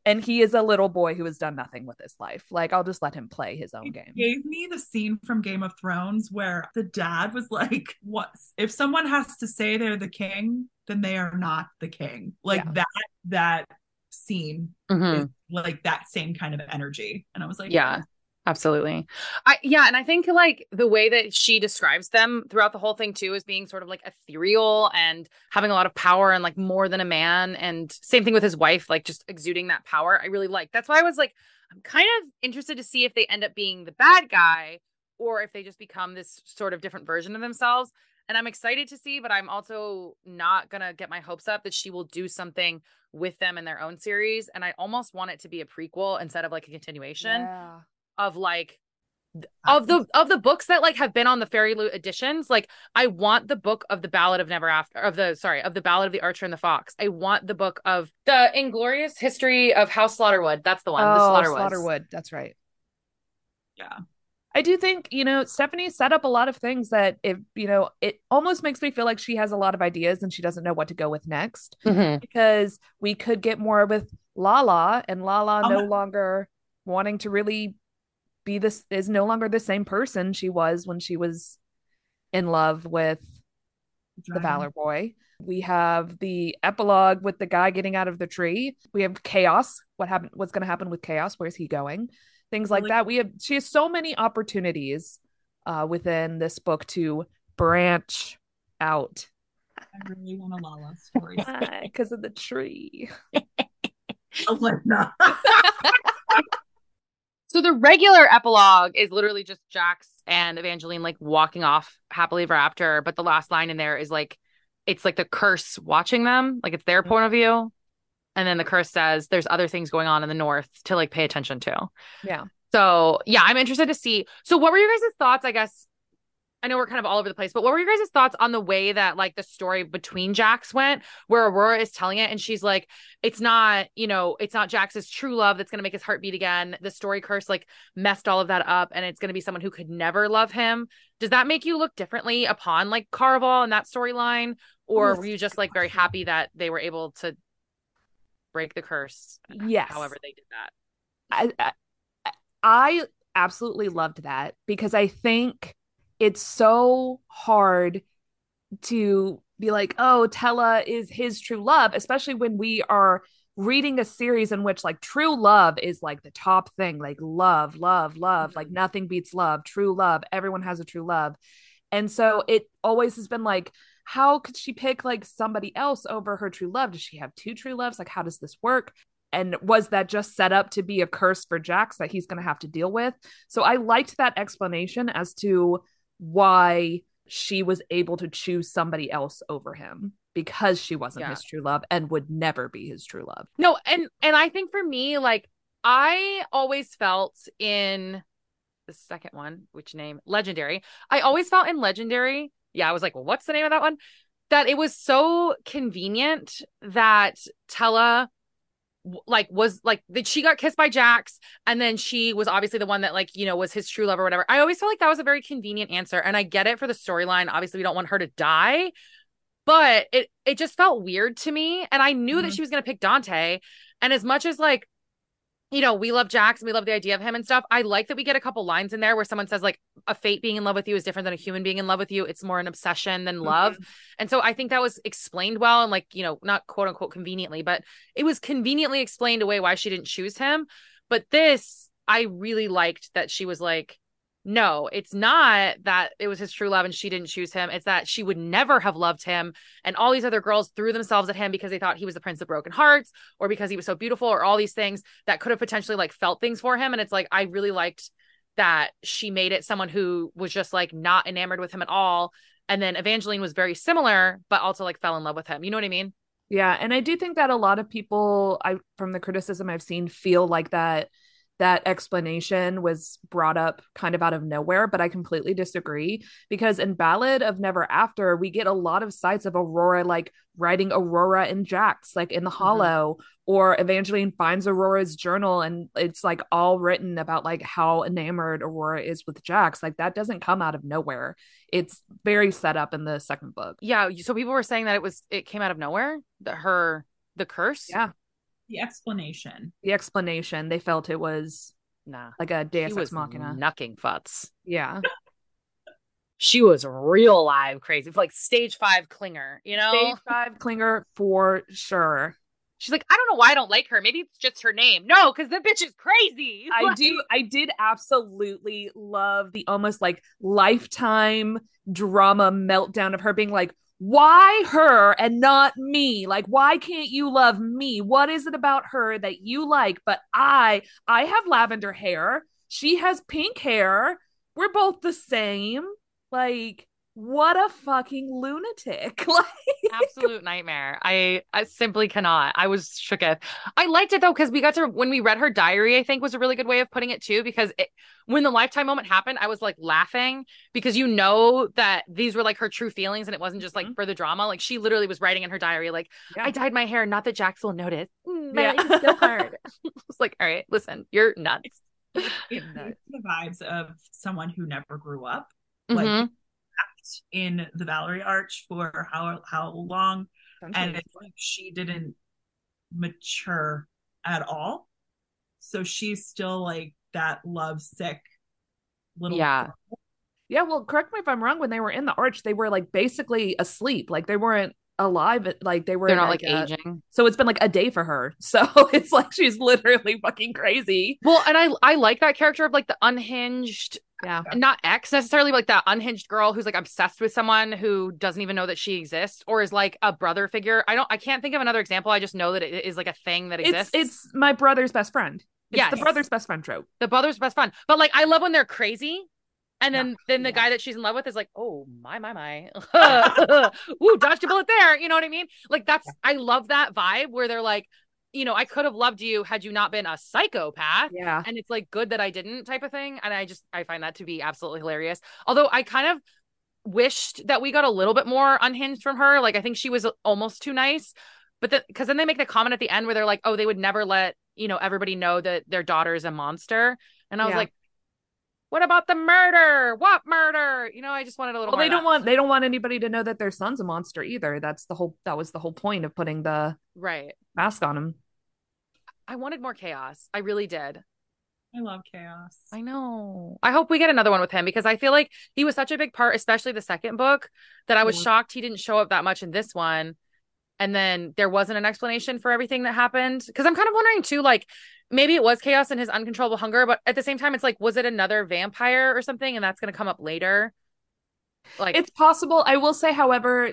and he is a little boy who has done nothing with his life. Like I'll just let him play his own game. Gave me the scene from Game of Thrones where the dad was like, "What if someone has to say they're the king, then they are not the king." Like yeah. that that scene mm-hmm. is like that same kind of energy, and I was like, "Yeah." Absolutely. I yeah, and I think like the way that she describes them throughout the whole thing too is being sort of like ethereal and having a lot of power and like more than a man and same thing with his wife like just exuding that power. I really like. That's why I was like I'm kind of interested to see if they end up being the bad guy or if they just become this sort of different version of themselves. And I'm excited to see, but I'm also not going to get my hopes up that she will do something with them in their own series. And I almost want it to be a prequel instead of like a continuation. Yeah of like of the of the books that like have been on the fairy loot editions like i want the book of the ballad of never after of the sorry of the ballad of the archer and the fox. I want the book of the inglorious history of house slaughterwood. That's the one oh, the slaughterwood. slaughterwood that's right. Yeah. I do think you know stephanie set up a lot of things that if you know it almost makes me feel like she has a lot of ideas and she doesn't know what to go with next mm-hmm. because we could get more with lala and lala no longer wanting to really be this is no longer the same person she was when she was in love with the Valor Boy. We have the epilogue with the guy getting out of the tree. We have chaos. What happened? What's going to happen with chaos? Where's he going? Things like that. We have. She has so many opportunities uh, within this book to branch out. I really want a Lala story because of the tree. Elena. So the regular epilogue is literally just Jacks and Evangeline like walking off happily ever after. But the last line in there is like, it's like the curse watching them, like it's their mm-hmm. point of view. And then the curse says there's other things going on in the north to like pay attention to. Yeah. So yeah, I'm interested to see. So what were your guys' thoughts, I guess, I know we're kind of all over the place, but what were your guys' thoughts on the way that like the story between Jacks went, where Aurora is telling it and she's like, it's not, you know, it's not Jacks's true love that's gonna make his heart beat again. The story curse like messed all of that up, and it's gonna be someone who could never love him. Does that make you look differently upon like Caraval and that storyline? Or were you just like very happy that they were able to break the curse? Yes. However they did that. I, I, I absolutely loved that because I think it's so hard to be like, oh, Tella is his true love, especially when we are reading a series in which like true love is like the top thing, like love, love, love, like mm-hmm. nothing beats love, true love. Everyone has a true love. And so it always has been like, how could she pick like somebody else over her true love? Does she have two true loves? Like, how does this work? And was that just set up to be a curse for Jacks that he's going to have to deal with? So I liked that explanation as to why she was able to choose somebody else over him because she wasn't yeah. his true love and would never be his true love. No, and and I think for me like I always felt in the second one, which name? Legendary. I always felt in Legendary. Yeah, I was like, well, what's the name of that one? That it was so convenient that Tella like was like that she got kissed by Jacks and then she was obviously the one that like you know was his true love or whatever. I always felt like that was a very convenient answer and I get it for the storyline. Obviously we don't want her to die, but it it just felt weird to me and I knew mm-hmm. that she was going to pick Dante and as much as like you know, we love Jacks and we love the idea of him and stuff. I like that we get a couple lines in there where someone says, like, a fate being in love with you is different than a human being in love with you. It's more an obsession than love. Mm-hmm. And so I think that was explained well and, like, you know, not quote unquote conveniently, but it was conveniently explained away why she didn't choose him. But this, I really liked that she was like, no, it's not that it was his true love and she didn't choose him. It's that she would never have loved him. And all these other girls threw themselves at him because they thought he was the prince of broken hearts or because he was so beautiful or all these things that could have potentially like felt things for him. And it's like, I really liked that she made it someone who was just like not enamored with him at all. And then Evangeline was very similar, but also like fell in love with him. You know what I mean? Yeah. And I do think that a lot of people I from the criticism I've seen feel like that that explanation was brought up kind of out of nowhere, but I completely disagree because in Ballad of Never After, we get a lot of sights of Aurora like writing Aurora and Jacks, like in the mm-hmm. Hollow, or Evangeline finds Aurora's journal and it's like all written about like how enamored Aurora is with Jacks. Like that doesn't come out of nowhere. It's very set up in the second book. Yeah. So people were saying that it was, it came out of nowhere, that her, the curse. Yeah the explanation. The explanation. They felt it was nah like a Deus Ex Machina. Knucking futs. Yeah. she was real live crazy, like stage five clinger, you know? Stage five clinger for sure. She's like, I don't know why I don't like her. Maybe it's just her name. No, because the bitch is crazy. I like- do. I did absolutely love the almost like lifetime drama meltdown of her being like, why her and not me? Like why can't you love me? What is it about her that you like? But i i have lavender hair. She has pink hair. We're both the same. Like what a fucking lunatic. Like absolute nightmare. I, I simply cannot. I was shooketh i liked it though because we got to when we read her diary i think was a really good way of putting it too because it, when the lifetime moment happened i was like laughing because you know that these were like her true feelings and it wasn't just like mm-hmm. for the drama. Like she literally was writing in her diary like yeah. i dyed my hair not that jacks will notice. Mm, my yeah. so hard. It's like all right listen you're nuts. It, the vibes of someone who never grew up. Like mm-hmm in the Valory Arch for how how long, and it's like she didn't mature at all. So she's still like that love sick little yeah. Girl. Yeah, well, correct me if I'm wrong. When they were in the arch, they were like basically asleep. Like they weren't alive. Like they were. They're not like, like aging. So it's been like a day for her. So it's like she's literally fucking crazy. Well, and I I like that character of like the unhinged yeah not ex necessarily like that unhinged girl who's like obsessed with someone who doesn't even know that she exists or is like a brother figure i don't i can't think of another example i just know that it is like a thing that exists it's, it's my brother's best friend It's yes. the brother's best friend trope. The brother's best friend. But like I love when they're crazy. And then, yeah. then the yeah. guy that she's in love with is like, oh my my my, ooh, dodged a bullet there. You know what I mean? Like that's I love that vibe where they're like, you know, I could have loved you had you not been a psychopath. Yeah. And it's like good that I didn't type of thing. And I just I find that to be absolutely hilarious. Although I kind of wished that we got a little bit more unhinged from her. Like I think she was almost too nice. But then because then they make the comment at the end where they're like, oh, they would never let, you know, everybody know that their daughter is a monster. And I was yeah. like, what about the murder? What murder? You know, I just wanted a little. Well, they don't want they don't want anybody to know that their son's a monster either. That's the whole. That was the whole point of putting the right mask on him. I wanted more chaos. I really did. I love chaos. I know. I hope we get another one with him because I feel like he was such a big part, especially the second book, that I was yeah. shocked he didn't show up that much in this one. And then there wasn't an explanation for everything that happened. Cause I'm kind of wondering too, like maybe it was chaos and his uncontrollable hunger, but at the same time, it's like, was it another vampire or something? And that's going to come up later. Like it's possible. I will say, however,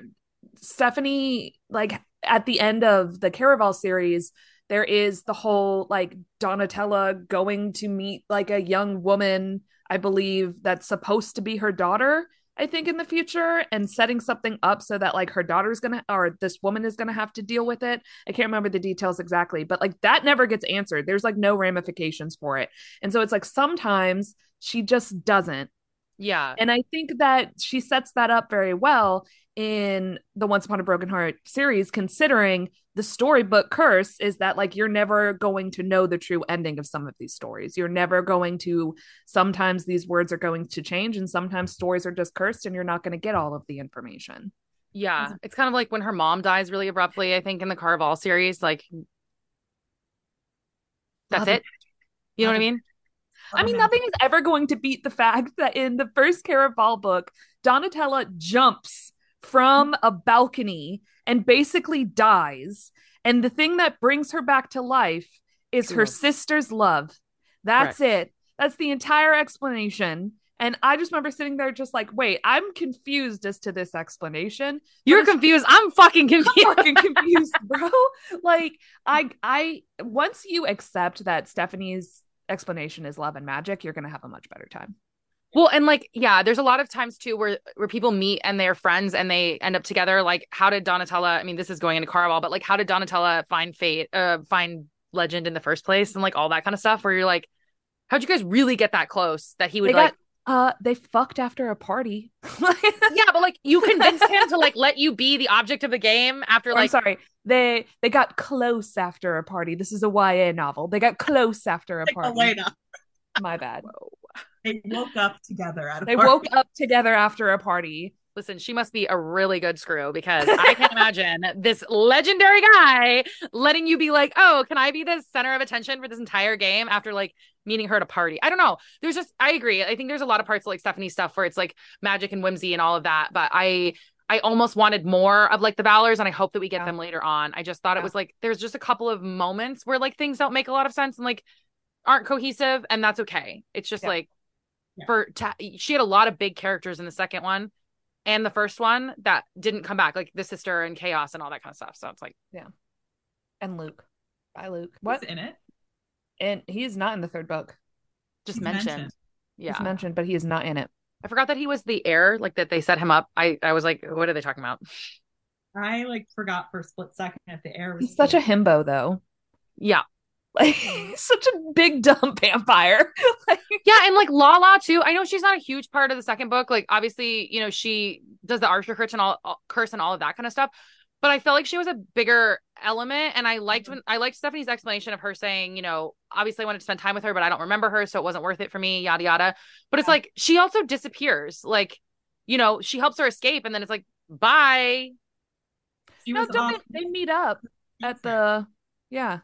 Stephanie, like at the end of the Caraval series, there is the whole like Donatella going to meet like a young woman, I believe, that's supposed to be her daughter. I think in the future and setting something up so that like her daughter's gonna or this woman is gonna have to deal with it. I can't remember the details exactly, but like that never gets answered. There's like no ramifications for it. And so it's like sometimes she just doesn't. Yeah. And I think that she sets that up very well in the Once Upon a Broken Heart series, considering the storybook curse is that like you're never going to know the true ending of some of these stories. You're never going to, sometimes these words are going to change, and sometimes stories are just cursed and you're not going to get all of the information. Yeah. It's kind of like when her mom dies really abruptly, I think, in the Caraval series. Like, that's it. You know what I mean? I mean, nothing is ever going to beat the fact that in the first Caraval book, Donatella jumps from a balcony and basically dies. And the thing that brings her back to life is her sister's love. That's it. That's the entire explanation. And I just remember sitting there just like, wait, I'm confused as to this explanation. You're confused. I'm fucking confused. I'm fucking confused, bro. like I I once you accept that Stephanie's explanation is love and magic, you're gonna have a much better time. Well, and like, yeah, there's a lot of times too where where people meet and they're friends and they end up together. Like, how did Donatella? I mean, this is going into Caraval, but like, how did Donatella find fate, uh, find legend in the first place, and like all that kind of stuff? Where you're like, how'd you guys really get that close that he would like? uh, they fucked after a party. yeah, but like you convinced him to like let you be the object of the game after like. I'm sorry, they they got close after a party. This is a YA novel. They got close after a party. Elena. My bad. Whoa. They woke up together at a They party. woke up together after a party. Listen, she must be a really good screw because I can't imagine this legendary guy letting you be like, oh, can I be the center of attention for this entire game after like meeting her at a party? I don't know. There's just, I agree. I think there's a lot of parts of like Stephanie stuff where it's like magic and whimsy and all of that. But I, I almost wanted more of like the Valors and I hope that we get yeah. them later on. I just thought yeah. it was like, there's just a couple of moments where like things don't make a lot of sense and like aren't cohesive and that's okay. It's just yeah. like, yeah. for ta- she had a lot of big characters in the second one and the first one that didn't come back, like the sister and chaos and all that kind of stuff. So it's like, yeah. And Luke. Bye, Luke. What's in it? And he is not in the third book. Just mentioned. mentioned. Yeah. He's mentioned, but he is not in it. I forgot that he was the heir, like that they set him up. I, I was like, what are they talking about? I like forgot for a split second that the heir was. He's such a himbo, though. Yeah. Like such a big dumb vampire. like, yeah, and like Lala too. I know she's not a huge part of the second book. Like obviously, you know, she does the Archer curse and all, all curse and all of that kind of stuff. But I felt like she was a bigger element, and I liked mm-hmm. when I liked Stephanie's explanation of her saying, you know, obviously I wanted to spend time with her, but I don't remember her, so it wasn't worth it for me. Yada yada. But it's like she also disappears. Like, you know, she helps her escape, and then it's like, bye. She no, don't they, they meet up at the yeah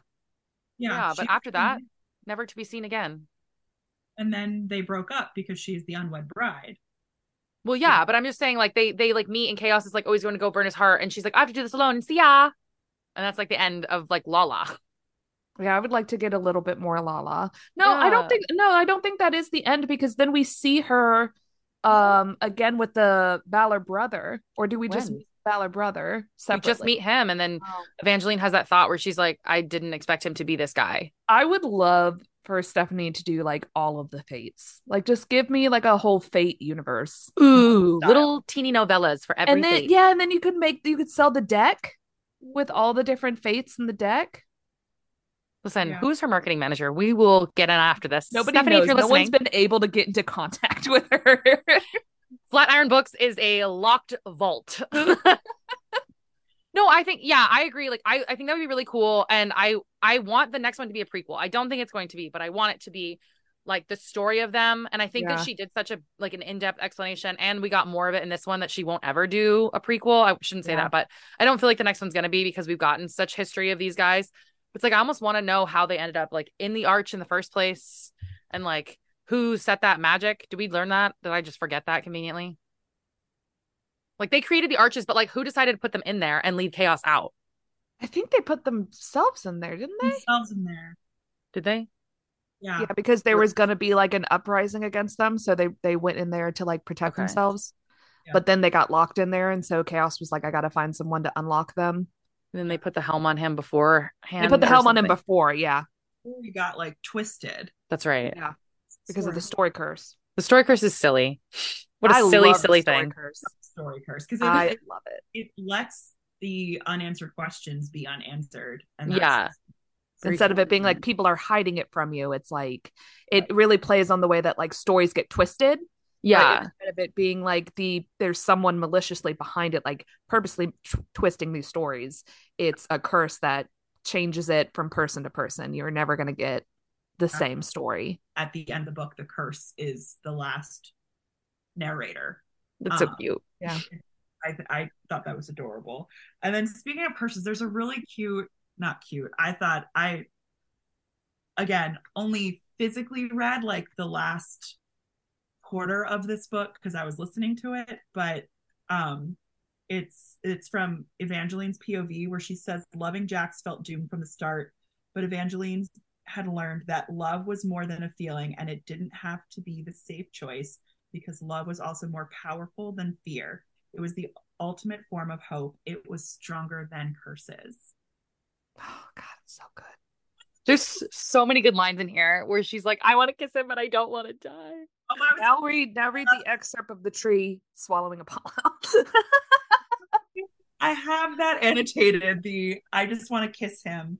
yeah, yeah but after that, never to be seen again. And then they broke up because she's the unwed bride. Well, yeah, yeah, but I'm just saying, like they they like meet and chaos is like always going to go burn his heart, and she's like, I have to do this alone. See ya. And that's like the end of like Lala. Yeah, I would like to get a little bit more Lala. No, yeah. I don't think no, I don't think that is the end because then we see her um again with the Valor brother, or do we when? just Valor brother separately. just meet him, and then oh. Evangeline has that thought where she's like, "I didn't expect him to be this guy." I would love for Stephanie to do like all of the fates. Like just give me like a whole fate universe. Ooh, style. little teeny novellas for every and then, fate. Yeah, and then you could make you could sell the deck with all the different fates in the deck. Listen, yeah. who's her marketing manager? We will get in after this. Nobody Stephanie, knows. no one's been able to get into contact with her. Flatiron Books is a locked vault. No, I think yeah, I agree. Like I, I think that would be really cool. And I I want the next one to be a prequel. I don't think it's going to be, but I want it to be like the story of them. And I think yeah. that she did such a like an in-depth explanation and we got more of it in this one that she won't ever do a prequel. I shouldn't say yeah. that, but I don't feel like the next one's gonna be because we've gotten such history of these guys. It's like I almost want to know how they ended up like in the arch in the first place and like who set that magic. Did we learn that? Did I just forget that conveniently? Like they created the arches, but like who decided to put them in there and leave chaos out? I think they put themselves in there, didn't they? Themselves in there. Did they? Yeah. Yeah, because there was gonna be like an uprising against them, so they they went in there to like protect okay. themselves. Yeah. But then they got locked in there, and so Chaos was like, "I got to find someone to unlock them." And then they put the helm on him before. They put the helm something. on him before, yeah. He got like twisted. That's right. Yeah, because story. of the story curse. The story curse is silly. What a I silly, silly thing. Curse story curse because I it, love it. It lets the unanswered questions be unanswered, and yeah. Instead of it being like people are hiding it from you, it's like it really plays on the way that like stories get twisted. Yeah. Instead of it being like the there's someone maliciously behind it, like purposely t- twisting these stories. It's a curse that changes it from person to person. You're never going to get the same story. At the end of the book, the curse is the last narrator. That's um, so cute. Yeah. I, I thought that was adorable. And then speaking of curses, there's a really cute, not cute. I thought I, again, only physically read like the last quarter of this book because I was listening to it, but um it's it's from Evangeline's POV where she says loving Jacks felt doomed from the start, but Evangeline had learned that love was more than a feeling and it didn't have to be the safe choice because love was also more powerful than fear. It was the ultimate form of hope. It was stronger than curses. Oh God, it's so good. There's so many good lines in here where she's like, "I want to kiss him, but I don't want to die." Oh, was- now read, now read the excerpt of the tree swallowing Apollo. I have that annotated. The I just want to kiss him.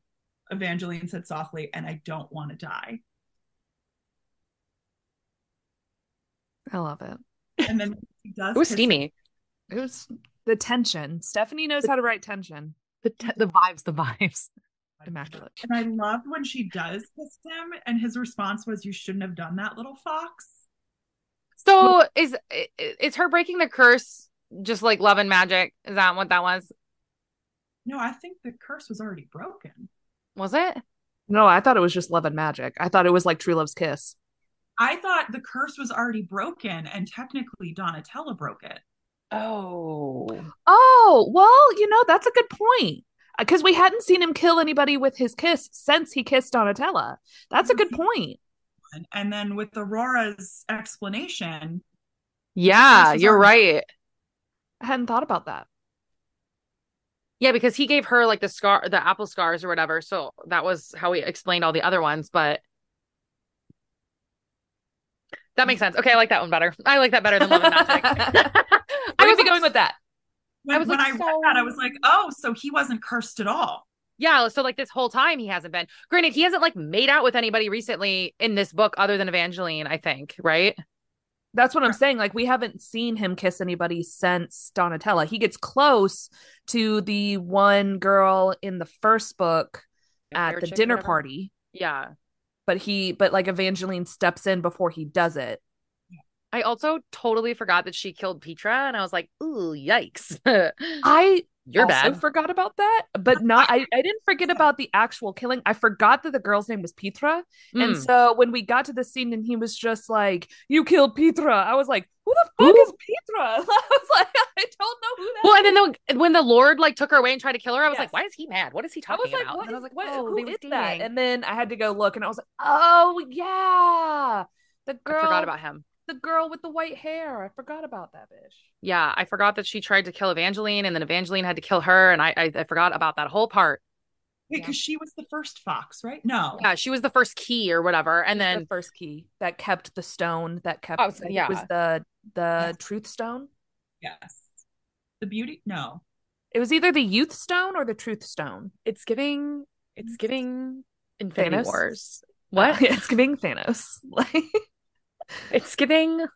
Evangeline said softly, and I don't want to die. I love it. And then he does. It was steamy. It was the tension. Stephanie knows the, how to write tension. The te- the vibes, the vibes. Immaculate. And I loved when she does kiss him, and his response was, "You shouldn't have done that, little fox." So is is her breaking the curse just like love and magic? Is that what that was? No, I think the curse was already broken. Was it? No, I thought it was just love and magic. I thought it was like true love's kiss. I thought the curse was already broken and technically Donatella broke it. Oh. Oh, well, you know, that's a good point. Uh, because we hadn't seen him kill anybody with his kiss since he kissed Donatella. That's a good mm-hmm. point. And then with Aurora's explanation. Yeah, you're right. I hadn't thought about that. Yeah, because he gave her like the scar, the apple scars or whatever. So that was how he explained all the other ones. But that makes sense. Okay, I like that one better. I like that better than Love and Magic. I was be going with that. When I, was when like, I so... read that, I was like, oh, so he wasn't cursed at all. Yeah, so like this whole time he hasn't been. Granted, he hasn't like made out with anybody recently in this book other than Evangeline, I think, right? That's what I'm saying. Like we haven't seen him kiss anybody since Donatella. He gets close to the one girl in the first book at the dinner party. Yeah but he but like Evangeline steps in before he does it. I also totally forgot that she killed Petra, and I was like, "Ooh, yikes!" I you're also bad. forgot about that, but not. I, I didn't forget about the actual killing. I forgot that the girl's name was Petra, mm. and so when we got to the scene and he was just like, "You killed Petra," I was like, "Who the fuck Ooh. is Petra?" I was like, "I don't know who that." Well, is. and then the, when the Lord like took her away and tried to kill her, I was yes. like, "Why is he mad? What is he talking I was about?" Like, and I was like, "What? Oh, who is that?" And then I had to go look, and I was like, "Oh yeah, the girl." I forgot about him the girl with the white hair. I forgot about that bitch. Yeah, I forgot that she tried to kill Evangeline, and then Evangeline had to kill her, and I I, I forgot about that whole part. because yeah. she was the first fox, right? No. Yeah, she was the first key or whatever. And then the first key that kept the stone that kept oh, yeah. was the the yes. truth stone. Yes. The beauty no. It was either the youth stone or the truth stone. It's giving it's giving Infinity Thanos? Wars. What? Uh, it's giving Thanos. Like it's giving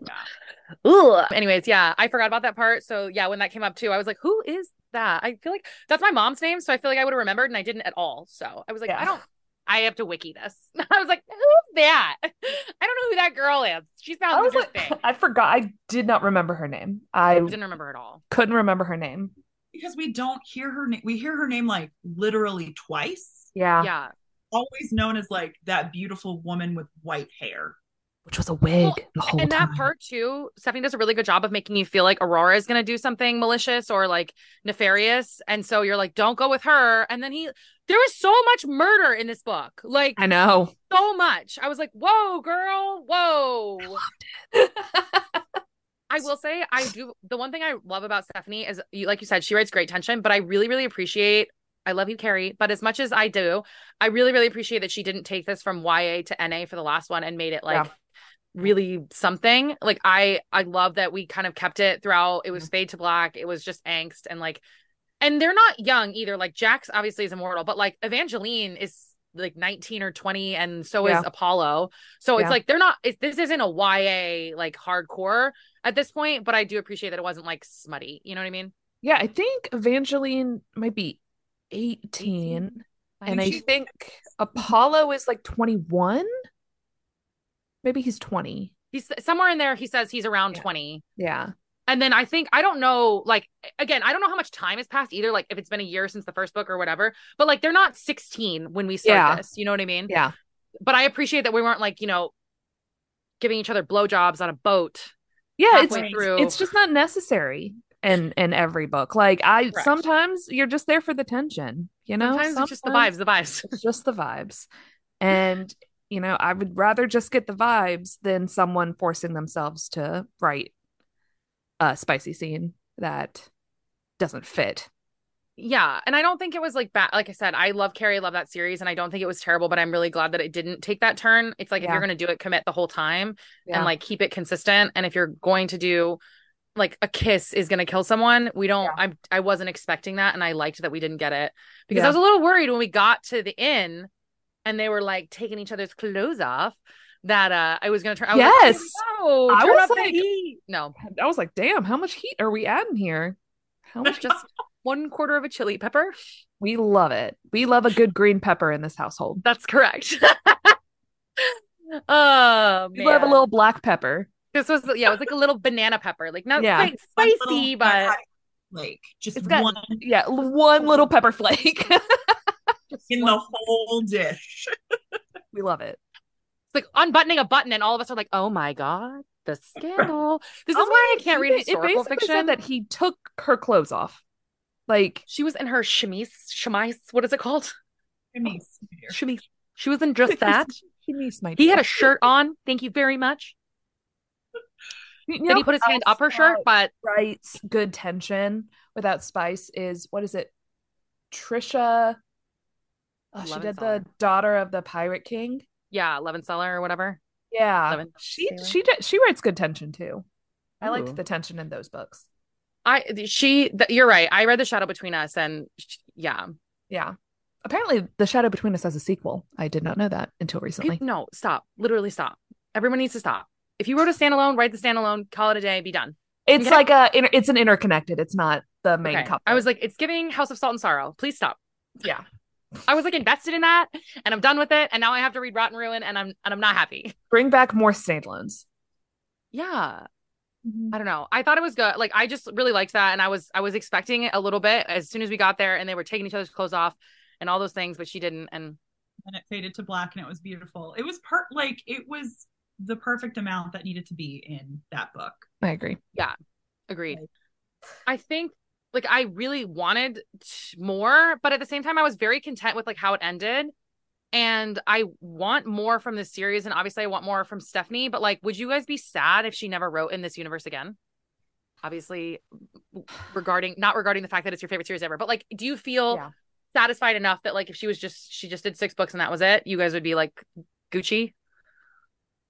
yeah. Ooh. Anyways, yeah, I forgot about that part. So yeah, when that came up too, I was like, who is that? I feel like that's my mom's name, so I feel like I would have remembered and I didn't at all. So I was like, yeah. I don't I have to wiki this. I was like, who's that? I don't know who that girl is. She sounds interesting. Like, I forgot. I did not remember her name. I, I didn't remember at all. Couldn't remember her name. Because we don't hear her name. We hear her name like literally twice. Yeah. Yeah. Always known as like that beautiful woman with white hair. Which was a wig well, and that part too stephanie does a really good job of making you feel like aurora is going to do something malicious or like nefarious. And so you're like don't go with her. And then he there was so much murder in this book. Like i know. so much. I was like whoa girl. Whoa. I, I will say i do the one thing i love about stephanie is you. like you said she writes great tension but i really really appreciate I love you, Carrie. But as much as I do, I really, really appreciate that she didn't take this from YA to NA for the last one and made it like yeah really something like i i love that we kind of kept it throughout it was mm-hmm. fade to black it was just angst and like and they're not young either like jacks obviously is immortal but like evangeline is like 19 or 20 and so yeah. is apollo so yeah. it's like they're not it, this isn't a ya like hardcore at this point but i do appreciate that it wasn't like smutty you know what i mean yeah i think evangeline might be 18, 18? and i think apollo is like 21 maybe he's 20 he's somewhere in there he says he's around yeah. 20 yeah and then i think i don't know like again i don't know how much time has passed either like if it's been a year since the first book or whatever but like they're not 16 when we start yeah. this you know what i mean yeah but i appreciate that we weren't like you know giving each other blowjobs on a boat yeah it's through. it's just not necessary in in every book like i Correct. sometimes you're just there for the tension you know sometimes, sometimes it's just the vibes the vibes it's just the vibes and you know, I would rather just get the vibes than someone forcing themselves to write a spicy scene that doesn't fit. Yeah, and I don't think it was like bad. Like I said, I love Carrie, love that series, and I don't think it was terrible. But I'm really glad that it didn't take that turn. It's like yeah. if you're going to do it, commit the whole time yeah. and like keep it consistent. And if you're going to do like a kiss is going to kill someone, we don't. Yeah. I I wasn't expecting that, and I liked that we didn't get it because I was a little worried when we got to the inn and they were like taking each other's clothes off that uh I was gonna turn. I yes, like, no, I was like, no, I was like, damn, how much heat are we adding here? How much? Just one quarter of a chili pepper. We love it. We love a good green pepper in this household. That's correct. oh, we love a little black pepper. This was yeah, it was like a little banana pepper, like not yeah. quite spicy, but like just got, one. Yeah, one little pepper flake in the whole dish. we love it. It's like unbuttoning a button, and all of us are like, "Oh my god, the scandal!" This oh is oh, why I can't read it, historical fiction. that he took her clothes off, like she was in her chemise. Chemise, what is it called? Chemise. Chemise. She was in just that. chemise, my dear. he had a shirt on. Thank you very much. You know, Did he put his hand up her shirt? But right, good tension without spice is what is it? Tricia Oh, uh, she did the daughter of the pirate king. Yeah, Levenseller or whatever. Yeah, Levin- she she did, she writes good tension too. I liked the tension in those books. I she th- you're right. I read the Shadow Between Us, and she, yeah, yeah. Apparently, the Shadow Between Us has a sequel. I did not know that until recently. No, stop. Literally stop. Everyone needs to stop. If you wrote a standalone, write the standalone. Call it a day. Be done. It's okay? like a it's an interconnected. It's not the main okay. couple. I was like, it's giving House of Salt and Sorrow. Please stop. Yeah. I was like invested in that and I'm done with it. And now I have to read Rotten Ruin and I'm and I'm not happy. Bring back more standalones. Yeah. Mm-hmm. I don't know. I thought it was good. Like I just really liked that. And I was I was expecting it a little bit as soon as we got there and they were taking each other's clothes off and all those things, but she didn't. And and it faded to black and it was beautiful. It was part like it was the perfect amount that needed to be in that book. I agree. Yeah. Agreed. I think like I really wanted more, but at the same time I was very content with like how it ended. And I want more from this series and obviously I want more from Stephanie, but like would you guys be sad if she never wrote in this universe again? Obviously regarding not regarding the fact that it's your favorite series ever, but like do you feel yeah. satisfied enough that like if she was just she just did six books and that was it, you guys would be like Gucci?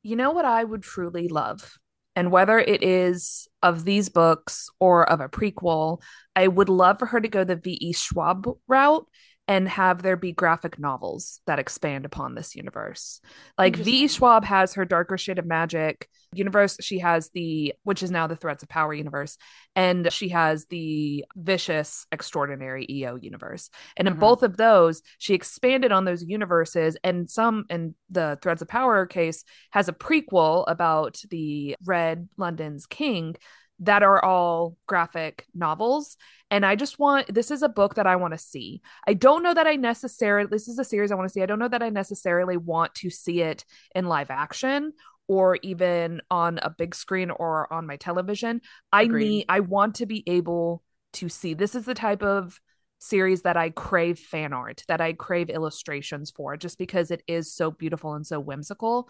You know what I would truly love? And whether it is of these books or of a prequel, I would love for her to go the V.E. Schwab route and have there be graphic novels that expand upon this universe. Like V. Schwab has her Darker Shade of Magic universe. She has the, which is now the Threads of Power universe, and she has the Vicious Extraordinary EO universe. And in mm-hmm. both of those, she expanded on those universes. And some, in the Threads of Power case, has a prequel about the Red London's King that are all graphic novels. And i just want this is a book that i want to see. I don't know that i necessarily this is a series i want to see. I don't know that i necessarily want to see it in live action or even on a big screen or on my television. I Agreed. need i want to be able to see. This is the type of series that i crave fan art that i crave illustrations for just because it is so beautiful and so whimsical.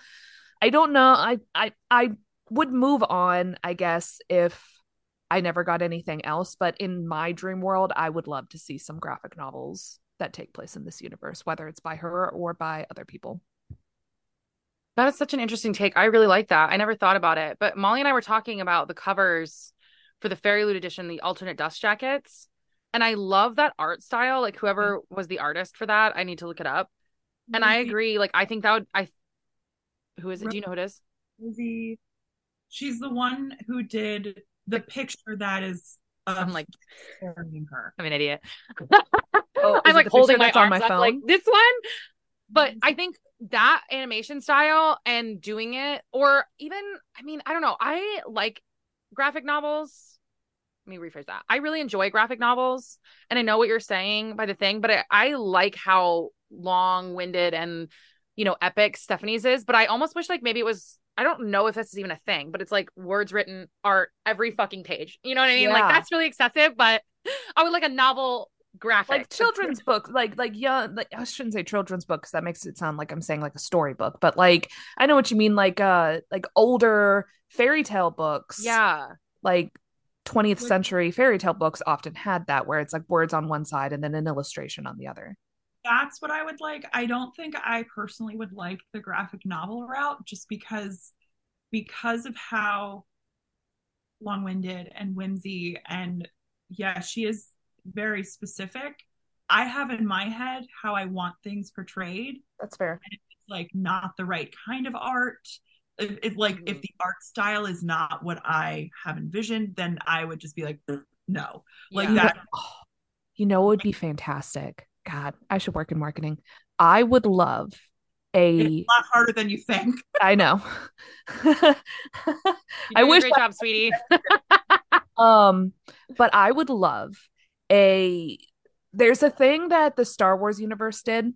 I don't know. I i i would move on, I guess, if I never got anything else. But in my dream world, I would love to see some graphic novels that take place in this universe, whether it's by her or by other people. That is such an interesting take. I really like that. I never thought about it. But Molly and I were talking about the covers for the FairyLoot edition, the alternate dust jackets. And I love that art style. Like whoever mm-hmm. was the artist for that, I need to look it up. And I agree. Like I think that would I who is it? Do you know who it is? Lizzie She's the one who did the picture that is. I'm like carrying her. I'm an idiot. oh, I'm like holding my arms my up, phone? like this one. But I think that animation style and doing it, or even, I mean, I don't know. I like graphic novels. Let me rephrase that. I really enjoy graphic novels, and I know what you're saying by the thing, but I, I like how long-winded and you know epic Stephanie's is. But I almost wish like maybe it was I don't know if this is even a thing, but it's like words written art every fucking page. You know what I mean? Yeah. Like that's really excessive, but I would like a novel graphic. Like children's book, like like yeah, like I shouldn't say children's book because that makes it sound like I'm saying like a storybook, but like I know what you mean, like uh like older fairy tale books. Yeah. Like 20th century fairy tale books often had that where it's like words on one side and then an illustration on the other that's what I would like. I don't think I personally would like the graphic novel route just because because of how long-winded and whimsy and yeah, she is very specific. I have in my head how I want things portrayed. That's fair. And it's like not the right kind of art. If, if like mm-hmm. if the art style is not what I have envisioned, then I would just be like, no, like yeah. that. you know, it would be fantastic God, I should work in marketing. I would love a, a lot harder than you think. I know. I wish great job, sweetie. um, but I would love a there's a thing that the Star Wars universe did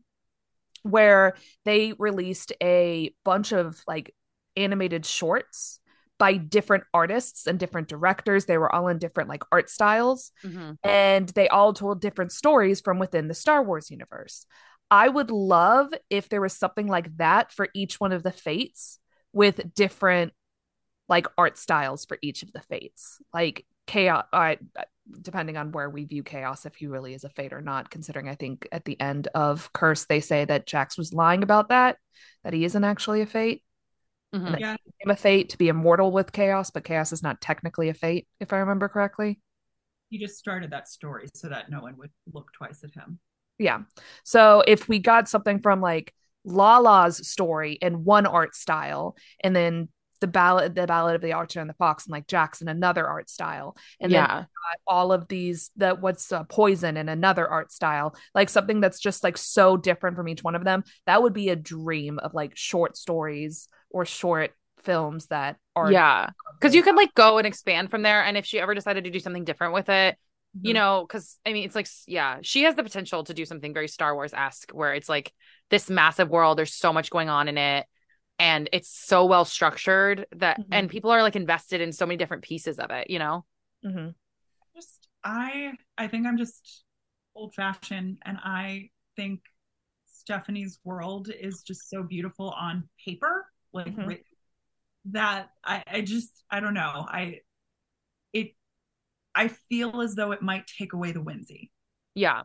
where they released a bunch of like animated shorts by different artists and different directors. They were all in different like art styles mm-hmm. and they all told different stories from within the Star Wars universe. I would love if there was something like that for each one of the fates with different like art styles for each of the fates. Like chaos uh, depending on where we view chaos if he really is a fate or not considering i think at the end of curse they say that jacks was lying about that that he isn't actually a fate Mm-hmm. Yeah. a fate to be immortal with chaos, but chaos is not technically a fate, if I remember correctly. He just started that story so that no one would look twice at him. Yeah. So if we got something from like Lala's story in one art style, and then the ballad the ballad of the archer and the fox and like jackson another art style and yeah. then all of these that what's uh, poison in another art style like something that's just like so different from each one of them that would be a dream of like short stories or short films that are yeah because you can like go and expand from there and if she ever decided to do something different with it mm-hmm. you know because i mean it's like yeah she has the potential to do something very star wars-esque where it's like this massive world there's so much going on in it and it's so well structured that mm-hmm. and people are like invested in so many different pieces of it you know mm-hmm. just i i think i'm just old fashioned and i think stephanie's world is just so beautiful on paper like mm-hmm. written, that I, I just I don't know. I it I feel as though it might take away the whimsy. Yeah.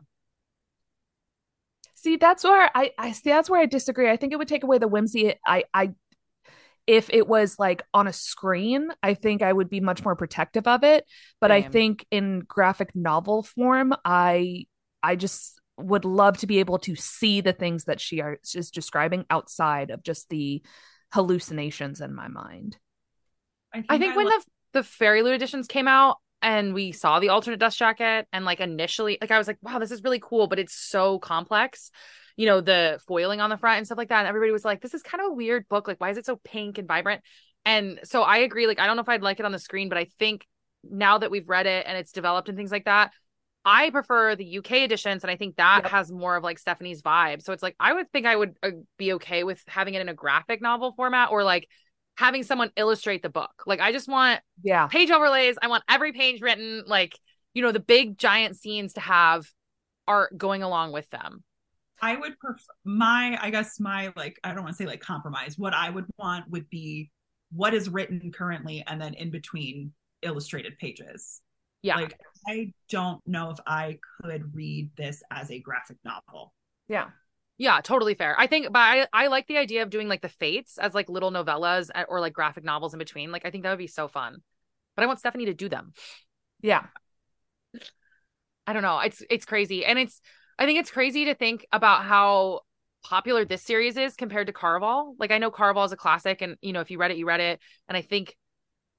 See, that's where I, I see that's where I disagree. I think it would take away the whimsy. I I if it was like on a screen, I think I would be much more protective of it. But. I think in graphic novel form, I I just would love to be able to see the things that she are, is describing outside of just the hallucinations in my mind. I think, I think I when lo- the the FairyLoot editions came out and we saw the alternate dust jacket and like initially like I was like wow this is really cool but it's so complex you know, the foiling on the front and stuff like that. And everybody was like, this is kind of a weird book. Like, why is it so pink and vibrant? And so I agree. Like, I don't know if I'd like it on the screen, but I think now that we've read it and it's developed and things like that, I prefer the UK editions. And I think that yep. has more of like Stephanie's vibe. So it's like, I would think I would uh, be okay with having it in a graphic novel format or like having someone illustrate the book. Like, I just want yeah page overlays. I want every page written, like, you know, the big giant scenes to have art going along with them. I would prefer my, I guess my like, I don't want to say like compromise. What I would want would be what is written currently and then in between illustrated pages. Yeah. Like I don't know if I could read this as a graphic novel. Yeah. Yeah, totally fair. I think, but I, I like the idea of doing like the fates as like little novellas uh, or like graphic novels in between. Like, I think that would be so fun. But I want Stephanie to do them. Yeah. I don't know. It's it's crazy. And it's I think it's crazy to think about how popular this series is compared to Caraval. Like I know Caraval is a classic and you know if you read it you read it and I think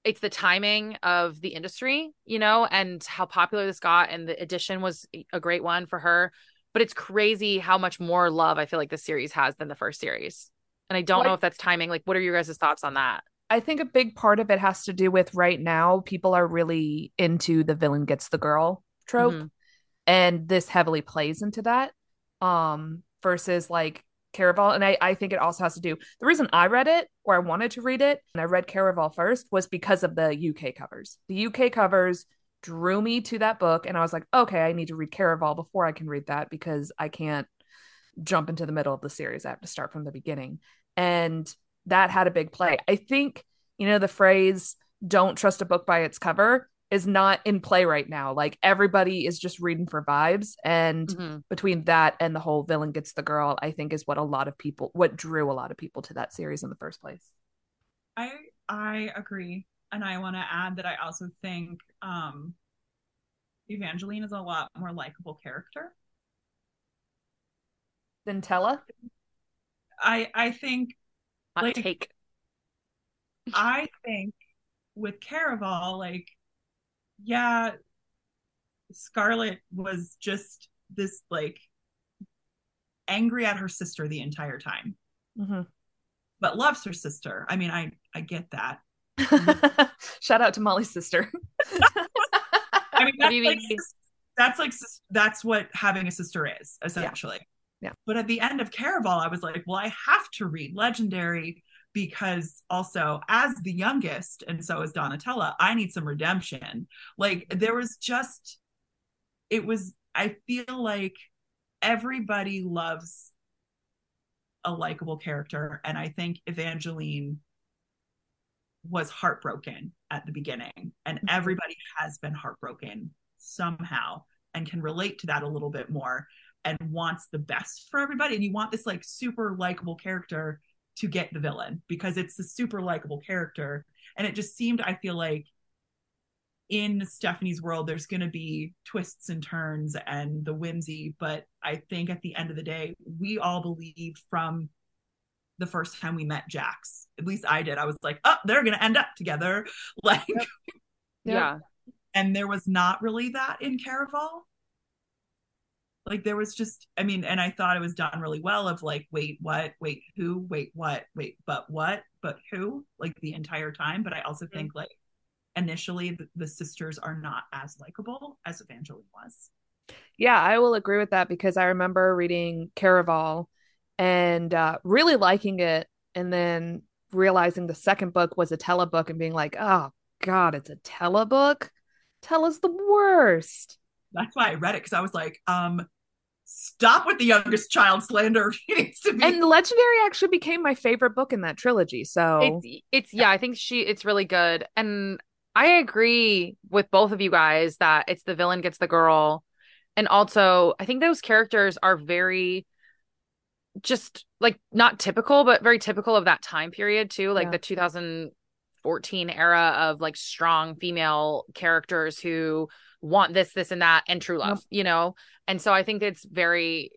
it's the timing of the industry, you know, and how popular this got and the edition was a great one for her. But it's crazy how much more love I feel like this series has than the first series. And I don't know if that's timing. Like what are your guys' thoughts on that? I think a big part of it has to do with right now people are really into the villain gets the girl trope. Mm-hmm and this heavily plays into that um versus like Caraval. And I, I think it also has to do the reason I read it or I wanted to read it and I read Caraval first was because of the UK covers. The UK covers drew me to that book and I was like, okay, I need to read Caraval before I can read that because I can't jump into the middle of the series. I have to start from the beginning. And that had a big play. I think, you know, the phrase don't trust a book by its cover is not in play right now. Like everybody is just reading for vibes. And mm-hmm. between that and the whole villain gets the girl, I think is what a lot of people what drew a lot of people to that series in the first place. I I agree. And I want to add that I also think um Evangeline is a lot more likable character than Tella. I I think Hot like, take. I think with Caraval, like yeah, Scarlett was just this like angry at her sister the entire time, mm-hmm. but loves her sister. I mean, I I get that. Shout out to Molly's sister. I mean, that's like, that's like that's what having a sister is essentially. Yeah. yeah. But at the end of Caraval, I was like, well, I have to read Legendary because also as the youngest and so is donatella i need some redemption like there was just it was i feel like everybody loves a likable character and i think evangeline was heartbroken at the beginning and mm-hmm. everybody has been heartbroken somehow and can relate to that a little bit more and wants the best for everybody and you want this like super likable character to get the villain because it's a super likable character. And it just seemed, I feel like, in Stephanie's world, there's going to be twists and turns and the whimsy. But I think at the end of the day, we all believe from the first time we met Jacks. At least I did. I was like, oh, they're going to end up together. Like, yep. yeah. And there was not really that in Caraval like there was just i mean and i thought it was done really well of like wait what wait who wait what wait but what but who like the entire time. But i also mm-hmm. think like initially the, the sisters are not as likable as evangeline was. Yeah i will agree with that because i remember reading caraval and uh, really liking it and then realizing the second book was a telebook and being like oh god it's a telebook? Tella's the worst. That's why I read it because I was like, um, stop with the youngest child slander. needs to be. And Legendary actually became my favorite book in that trilogy. So it's, it's yeah, I think she it's really good, and I agree with both of you guys that it's the villain gets the girl, and also I think those characters are very just like not typical, but very typical of that time period too, like Yeah. the 2014 era of like strong female characters who want this, this, and that, and true love, you know? And so I think it's very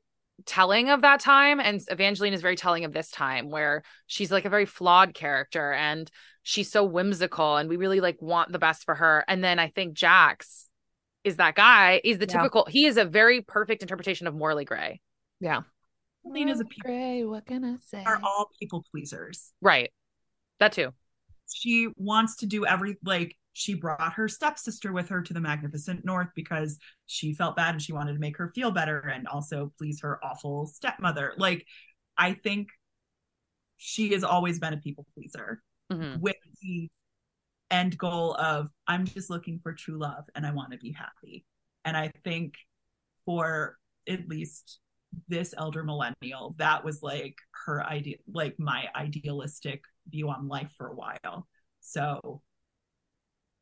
telling of that time. And Evangeline is very telling of this time where she's like a very flawed character and she's so whimsical and we really like want the best for her. And then I think Jacks is that guy, is the Yeah. typical, he is a very perfect interpretation of morally gray. Yeah. Celine is a people Gray, what can I say? are all people pleasers. Right. That too. She wants to do every like she brought her stepsister with her to the Magnificent North because she felt bad and she wanted to make her feel better and also please her awful stepmother. Like I think she has always been a people pleaser Mhm. with the end goal of I'm just looking for true love and I want to be happy. And I think for at least this elder millennial, that was like her idea, like my idealistic view on life for a while. So